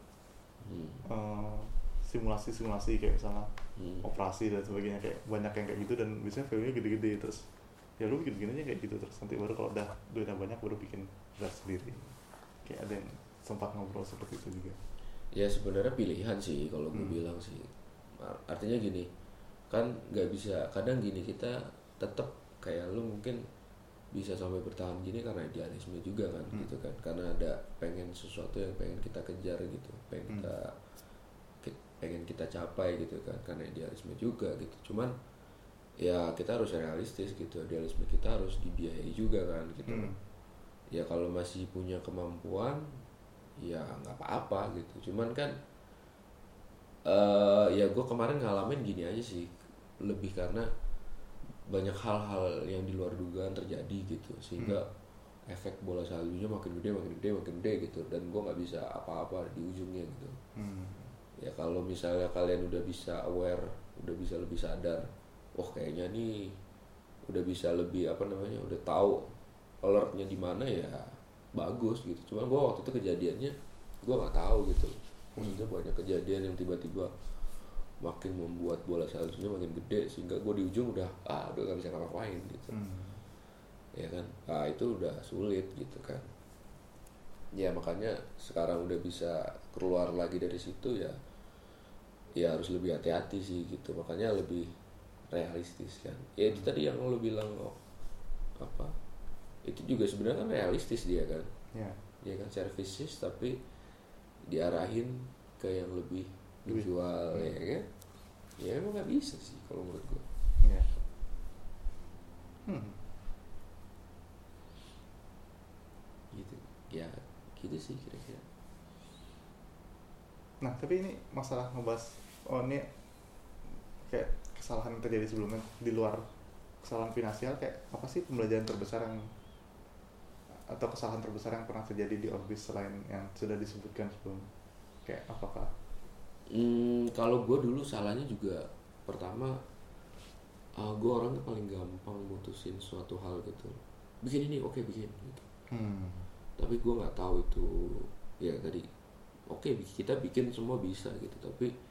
Hmm. eh, simulasi-simulasi kayak misalnya Hmm. operasi dan sebagainya kayak banyak yang kayak gitu dan biasanya value-nya gede-gede terus ya lu bikin bikin aja kayak gitu terus nanti baru kalau udah duitnya banyak baru bikin beras sendiri kayak ada yang sempat ngobrol seperti itu juga ya sebenarnya pilihan sih kalau gue Hmm. bilang sih Ar- artinya gini kan nggak bisa kadang gini kita tetap kayak lu mungkin bisa sampai bertahan gini karena idealisme juga kan Hmm. gitu kan karena ada pengen sesuatu yang pengen kita kejar gitu pengen Hmm. kita ki- pengen kita capai gitu kan karena idealisme juga gitu. Cuman ya kita harus realistis gitu idealisme kita harus dibiayai juga kan gitu. Hmm. ya kalau masih punya kemampuan ya nggak apa-apa gitu. Cuman kan eh ya gue kemarin ngalamin gini aja sih lebih karena banyak hal-hal yang di luar dugaan terjadi gitu sehingga efek bola saljunya makin gede makin gede makin gede gitu. Dan gue nggak bisa apa-apa di ujungnya gitu. Hmm. Ya kalau misalnya kalian udah bisa aware udah bisa lebih sadar wah kayaknya nih udah bisa lebih apa namanya udah tahu alertnya di mana ya bagus gitu. Cuman gua waktu itu kejadiannya gua nggak tahu gitu. Maksudnya banyak kejadian yang tiba-tiba makin membuat bola saljunya makin gede sehingga gue di ujung udah ah udah gak bisa ngapa-ngapain gitu. Hmm. ya kan? Ah itu udah sulit gitu kan. Ya makanya sekarang udah bisa keluar lagi dari situ ya ya harus lebih hati-hati sih gitu. Makanya lebih realistis kan. Ya itu tadi yang lo bilang oh, apa itu juga sebenarnya kan realistis dia kan. Ya. Dia kan services tapi diarahin ke yang lebih dijual ya kan? Ya emang nggak bisa sih kalau menurut gue ya. Hmm. gitu. Ya gitu sih kira-kira. Nah, tapi ini masalah ngebahas oh ini kayak kesalahan yang terjadi sebelumnya di luar kesalahan finansial kayak apa sih pembelajaran terbesar yang atau kesalahan terbesar yang pernah terjadi di Orbis selain yang sudah disebutkan sebelum kayak apakah? Hmm, kalau gue dulu salahnya juga pertama uh, gue orangnya paling gampang mutusin suatu hal gitu. Bikin ini oke bikin gitu. Hmm. tapi gue nggak tahu itu ya tadi oke kita bikin semua bisa gitu. Tapi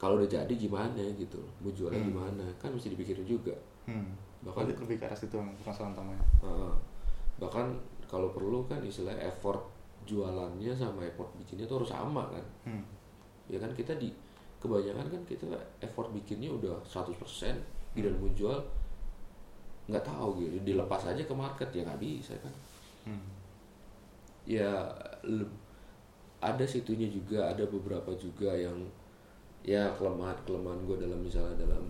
kalau udah jadi gimana gitu mau jualnya Hmm. gimana kan mesti dipikirin juga Hmm. Bahkan- Bahkan lebih ke arah situ yang masalah utamanya. Uh, bahkan kalau perlu kan istilah effort jualannya sama effort bikinnya tuh harus sama kan Hmm. ya kan kita di kebanyakan kan kita effort bikinnya udah 100% tidak mau jual nggak tahu gitu dilepas aja ke market ya nggak bisa kan Hmm. ya ada situnya juga ada beberapa juga yang ya kelemahan kelemahan gue dalam misalnya dalam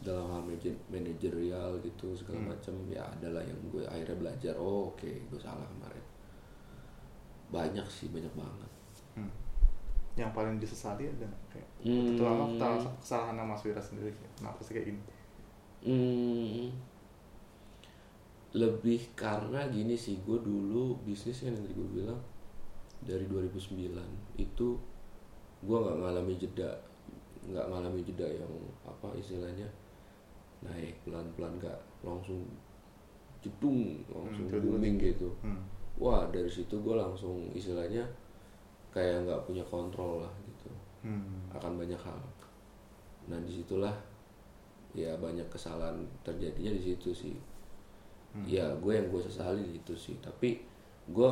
dalam hal manajer- manajerial gitu segala Hmm. macam ya adalah yang gue akhirnya belajar oh oke gue salah kemarin banyak sih banyak banget Hmm. Yang paling disesali ada kayak Hmm. terutama kesalahan- kesalahan Mas Wira sendiri kenapa sih kayak gini? Hmm, lebih karena gini sih gue dulu bisnis kan yang tadi gue bilang dari 2009 itu gue nggak ngalami jeda nggak ngalami jeda yang apa istilahnya naik pelan-pelan gak langsung jedung langsung Hmm, booming gitu Hmm. wah dari situ gue langsung istilahnya kayak nggak punya kontrol lah gitu Hmm. akan banyak hal. Nah di situlah ya banyak kesalahan terjadinya di situ sih. Hmm. Ya gue yang gue sesali di itu sih. Tapi gue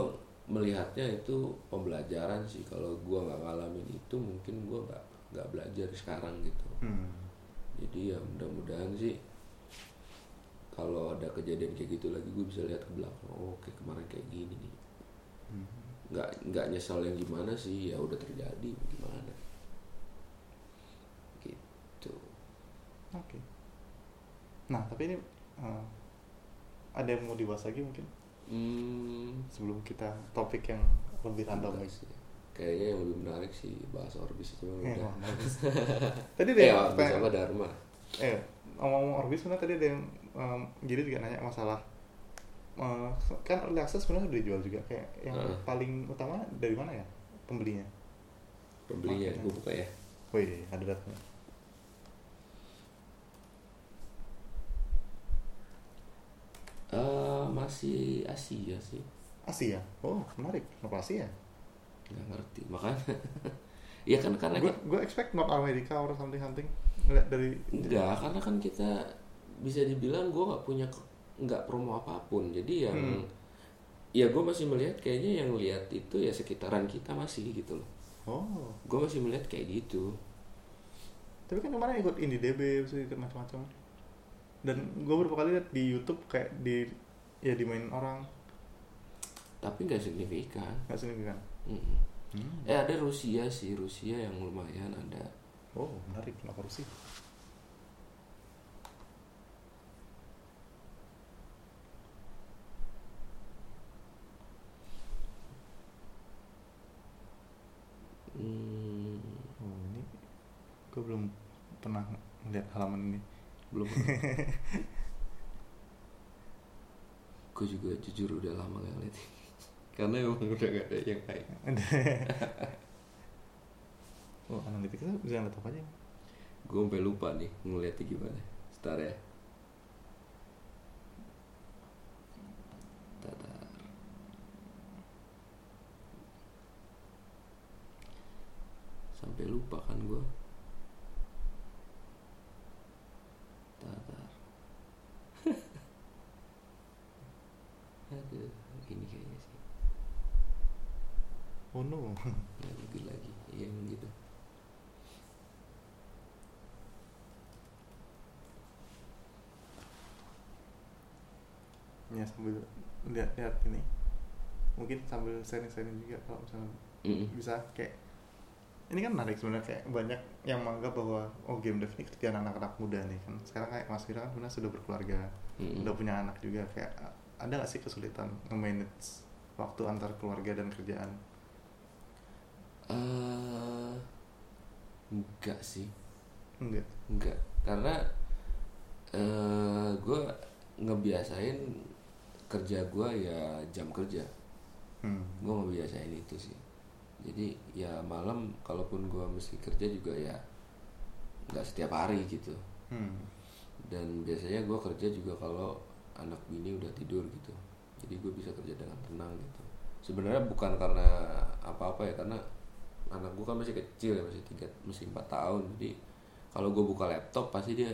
melihatnya itu pembelajaran sih. Kalau gue nggak ngalamin itu mungkin gue nggak nggak belajar sekarang gitu. Hmm. Jadi ya mudah-mudahan sih kalau ada kejadian kayak gitu lagi gue bisa lihat ke belakang. Oh, oke kemarin kayak gini nih. Hmm. Nggak nggak nyesal yang gimana sih. Ya udah terjadi gimana. Gitu. Oke. Nah, tapi ini eh, ada yang mau dibahas lagi mungkin Hmm, sebelum kita topik yang lebih random lagi. Kayaknya yang lebih menarik sih bahas Orbis itu Eh, udah. wah, bagus. tadi ada Eh, yang Orbis sama Dharma. eh ngomong-ngomong Orbis sebenarnya tadi ada yang em, jadi juga nanya masalah eh, kan early access sebenarnya udah dijual juga kayak yang Heeh. paling utama dari mana ya pembelinya? Pembelinya gue buka ya. Wih, ada datanya. Eh, masih Asia sih. Asia. Oh, menarik. Kenapa Asia? Nggak ngerti. Makanya ya kan karena Gue kita, gue expect North America or something something. Nggak dari enggak karena kan kita bisa dibilang gue nggak punya nggak promo apa pun. Jadi yang Hmm. ya gue masih melihat kayaknya yang lihat itu ya sekitaran kita masih gitu loh. Oh, Gue masih melihat kayak gitu. tapi kan kemarin ikut IndieDB, terus ikut macam-macam. Dan gue beberapa kali lihat di YouTube kayak di ya dimainin orang Tapi nggak signifikan. nggak signifikan. Hmm. Eh ada Rusia sih, Rusia yang lumayan ada. Oh, menarik. Kenapa Rusia? Hmm, Oh, ini gue belum pernah melihat halaman ini. belum. Gue juga jujur udah lama gak lihat. Karena emang udah gak ada yang lain. oh, analitiknya bisa ngeliat apa aja? Gue sampai lupa nih ngeliatnya gimana. Sebentar ya. Tadar. Sampai lupa kan gue. Aduh, ini kayaknya sih. Oh no. Lagi lagi, iya emang gitu. ya sambil lihat-lihat ini. Mungkin sambil sharing-sharing juga kalau misalnya Mm-mm. bisa kayak ini kan menarik sebenarnya kayak banyak yang menganggap bahwa oh game dev ini kerjaan anak-anak muda nih kan sekarang kayak Mas Fira kan sebenarnya sudah berkeluarga Mm-mm. udah punya anak juga kayak ada nggak sih kesulitan nge-manage waktu antar keluarga dan kerjaan Eh, enggak sih. Enggak. Enggak. Karena eh gue ngebiasain kerja gue ya jam kerja. Hmm. gue ngebiasain itu sih. Jadi ya malam kalaupun gue mesti kerja juga ya nggak setiap hari gitu. Hmm. dan biasanya gue kerja juga kalau anak bini udah tidur gitu. Jadi gue bisa kerja dengan tenang gitu. Sebenarnya bukan karena apa-apa ya karena anak gue kan masih kecil ya masih tiga masih empat tahun jadi kalau gue buka laptop pasti dia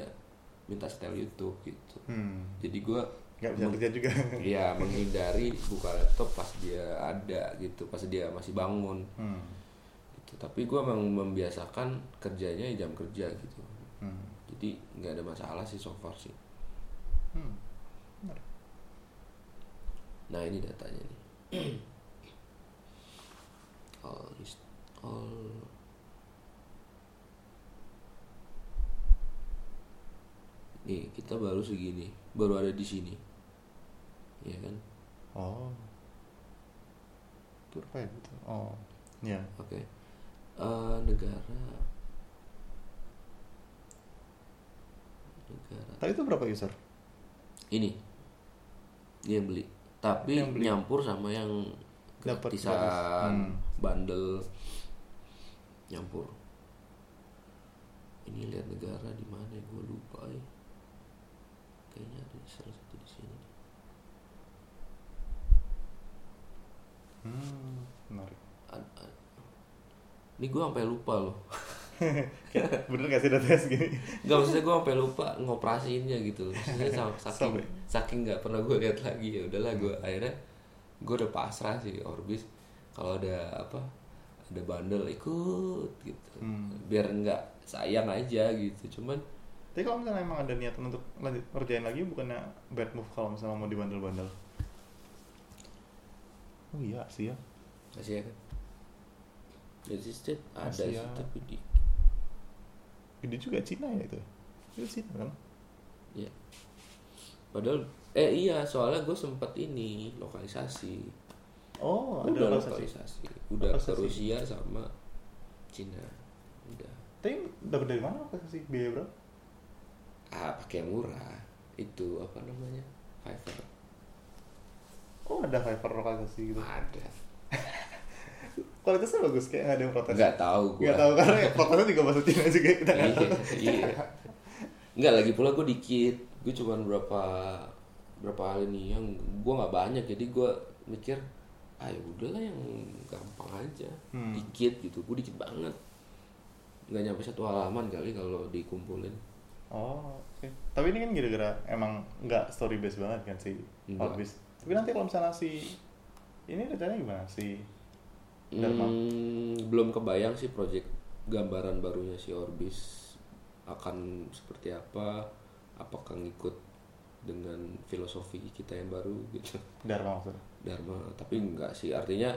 minta setel YouTube gitu Hmm. jadi gue nggak bisa kerja juga ya menghindari buka laptop pas dia ada gitu pas dia masih bangun hmm. gitu tapi gue memang membiasakan kerjanya jam kerja gitu Hmm. jadi nggak ada masalah sih so far sih Hmm. Benar. Nah ini datanya nih. all is Nih kita baru segini, baru ada di sini, ya kan? oh itu apa ya oh ya Oke. Eh, negara, negara tapi itu berapa user ini dia yang beli, tapi Yang beli. nyampur sama yang Dapat gratis. Hmm. bundle nyampur. Ini lihat negara di mana gue lupa ya. Kayaknya ada salah satu di sini. hmm. menarik Ad- ad- Ini gue sampai lupa loh. bener gak sih datanya segini Gak maksudnya gue sampai lupa ngoperasiinnya gitu. Maksudnya sa- saking Sampai. saking nggak pernah gue lihat lagi ya udahlah gue akhirnya gue udah pasrah sih Orbis kalau ada apa ada bundle ikut gitu. Hmm. biar nggak sayang aja gitu. Cuman tapi kalau misalnya emang ada niatan untuk lanjut ngerjain lagi bukannya bad move kalau misalnya mau dibandel-bandel? Oh iya sih ya masih ya kan Resisted ada Asia. sih tapi di gede juga Cina ya itu. Itu Cina kan? Ya padahal eh iya soalnya gue sempet ini lokalisasi oh ada udah lokalisasi. Lokalisasi udah ke Lokalisasi. Rusia sama Cina. Udah. Tapi dapat dari mana lokalisasi? Biaya berapa? Ah pakai yang murah. Itu apa namanya? Fiverr. Oh ada Fiverr lokalisasi gitu? Ada. Kualitasnya bagus kayak nggak ada yang protes. Nggak tahu gue nggak tahu karena ya, protesnya juga bahasa Cina juga kita nggak iya, tahu. iya. nggak lagi pula gue dikit. Gue cuman berapa berapa hal ini yang gue nggak banyak jadi gue mikir ah ya udahlah yang gampang aja. Hmm. dikit gitu gue dikit banget. Nggak nyampe satu halaman kali kalau dikumpulin. Oh oke. Tapi ini kan gara-gara emang nggak story based banget kan si. Orbis tapi nanti kalau misalnya si ini rencananya gimana? Si Dharma? Hmm, belum kebayang sih project gambaran barunya si Orbis akan seperti apa. Apakah ngikut dengan filosofi kita yang baru gitu Dharma maksudnya Dharma tapi enggak sih artinya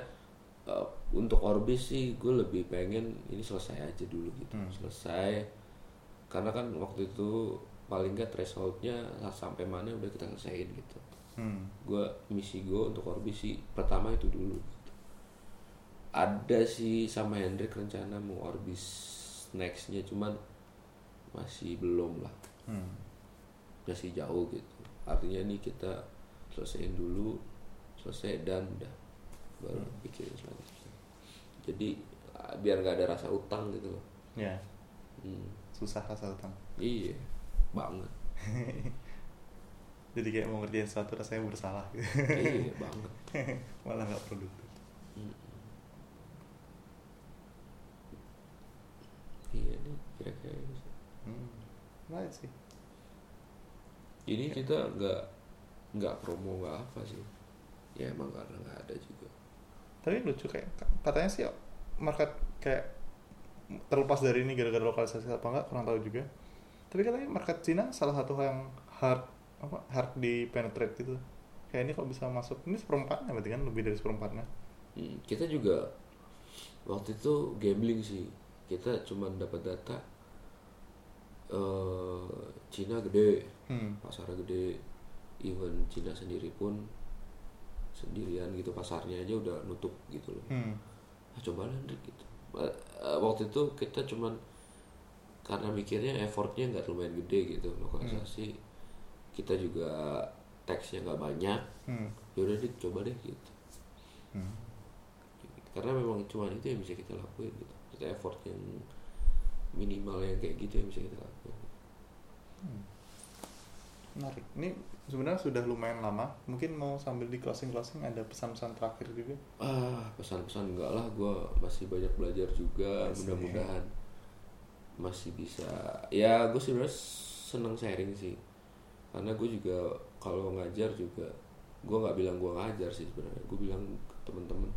eh, untuk Orbis sih gue lebih pengen ini selesai aja dulu gitu Hmm. selesai karena kan waktu itu paling nggak thresholdnya sampai mana udah kita selesaiin gitu hmm. gue misi gue untuk Orbis sih pertama itu dulu gitu. ada sih sama Hendrik rencana mau Orbis nextnya cuman masih belum lah Hmm. masih jauh gitu artinya nih kita selesaiin dulu selesai dan udah. Baru pikirin selanjutnya. Jadi biar nggak ada rasa utang gitu loh. Ya. Hmm, susah rasa utang. Iya banget. Jadi kayak mau ngerjain sesuatu rasanya bersalah gitu. Iya banget. Malah nggak produktif. Hmm. iya nih kira-kira sih. hmm. Baik sih ini kita nggak nggak promo nggak apa sih. Ya emang karena nggak ada juga. Tapi lucu kayak katanya sih market kayak terlepas dari ini gara-gara lokalisasi apa enggak kurang tahu juga. Tapi katanya market Cina salah satu yang hard apa hard di penetrate gitu. Kayak ini kalau bisa masuk ini seperempatnya berarti kan lebih dari seperempatnya. Hmm, kita juga waktu itu gambling sih. Kita cuman dapat data eh Cina gede Hmm. pasarnya gede even Cina sendiri pun sendirian gitu pasarnya aja udah nutup gitu loh Hmm. ah, coba lah gitu Eh, waktu itu kita cuman karena mikirnya effortnya nggak lumayan gede gitu lokalisasi kita juga teksnya nggak banyak Hmm. yaudah deh coba deh gitu Hmm. karena memang cuma itu yang bisa kita lakuin gitu kita effort yang minimal yang kayak gitu yang bisa kita lakuin Menarik. Ini sebenarnya sudah lumayan lama. Mungkin mau sambil di closing closing ada pesan-pesan terakhir juga. ah pesan-pesan enggak lah. Gue masih banyak belajar juga. Mudah-mudahan masih bisa. Ya gue sebenarnya seneng sharing sih. Karena gue juga kalau ngajar juga gue nggak bilang gue ngajar sih sebenarnya. Gue bilang ke temen-temen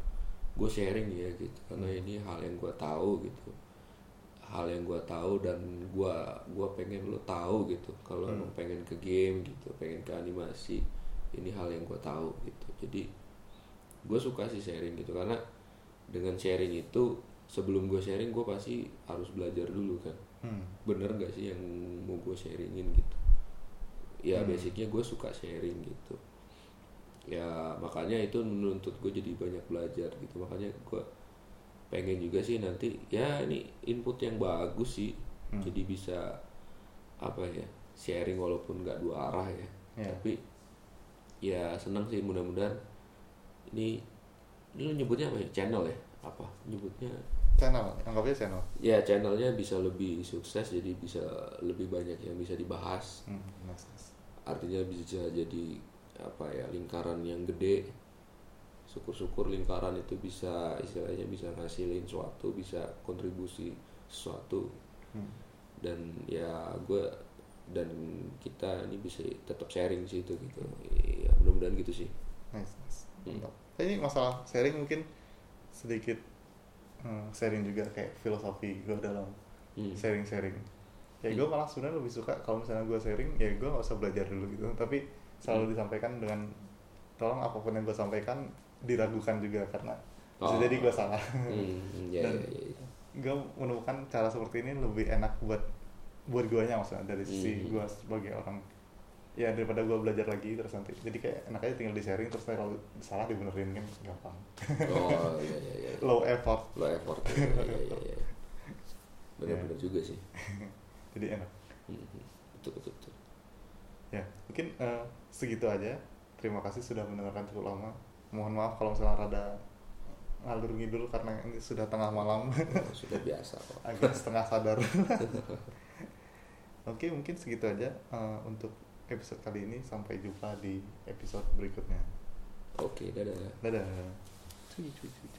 gue sharing ya gitu. Karena ini hal yang gue tahu gitu hal yang gue tahu dan gue gua pengen lo tahu gitu. Kalau Hmm. emang pengen ke game gitu pengen ke animasi ini hal yang gue tahu gitu. Jadi gue suka sih sharing gitu. Karena dengan sharing itu sebelum gue sharing gue pasti harus belajar dulu kan. Hmm. bener gak sih yang mau gue sharingin gitu? Ya Hmm. basicnya gue suka sharing gitu. Ya makanya itu menuntut gue jadi banyak belajar gitu. Makanya gue pengen juga sih nanti ya ini input yang bagus sih Hmm. jadi bisa apa ya sharing walaupun nggak dua arah ya Iya. tapi ya senang sih mudah-mudahan ini ini lu nyebutnya apa ya channel ya apa nyebutnya Channel, anggapnya channel. ya channelnya bisa lebih sukses jadi bisa lebih banyak yang bisa dibahas Hmm. nice, nice. artinya bisa jadi apa ya lingkaran yang gede syukur-syukur lingkaran itu bisa istilahnya bisa ngasilin suatu bisa kontribusi sesuatu Hmm. dan ya gue dan kita ini bisa tetap sharing sih itu gitu ya mudah-mudahan gitu sih Nice, nice. Hmm. Ini masalah sharing mungkin sedikit hmm, sharing juga kayak filosofi gue dalam Hmm. sharing-sharing. Ya Hmm. gue malah sebenarnya lebih suka kalau misalnya gue sharing ya gue nggak usah belajar dulu gitu. Tapi selalu Hmm. disampaikan dengan tolong apa pun yang gue sampaikan diragukan juga karena bisa Oh. jadi gue salah. Hmm, ya, Dan- ya, ya, ya. gue menemukan cara seperti ini lebih enak buat buat guanya maksudnya dari sisi Hmm. gue sebagai orang. Ya daripada gue belajar lagi terus nanti. Jadi kayak enak aja tinggal di sharing terus nanti kalau salah dibenerin kan gampang. Oh iya iya iya low effort. Low effort ya, ya, ya, ya. benar-benar juga sih. Jadi enak. Hmm, betul betul betul. Ya mungkin eh, segitu aja. Terima kasih sudah mendengarkan cukup lama mohon maaf kalau misalnya rada ngalur ngidul karena ini sudah tengah malam. Oh, sudah biasa kok. Agak setengah sadar. Oke mungkin segitu aja eh, untuk episode kali ini. Sampai jumpa di episode berikutnya. Oke dadah. Dadah. Cuy cuy cuy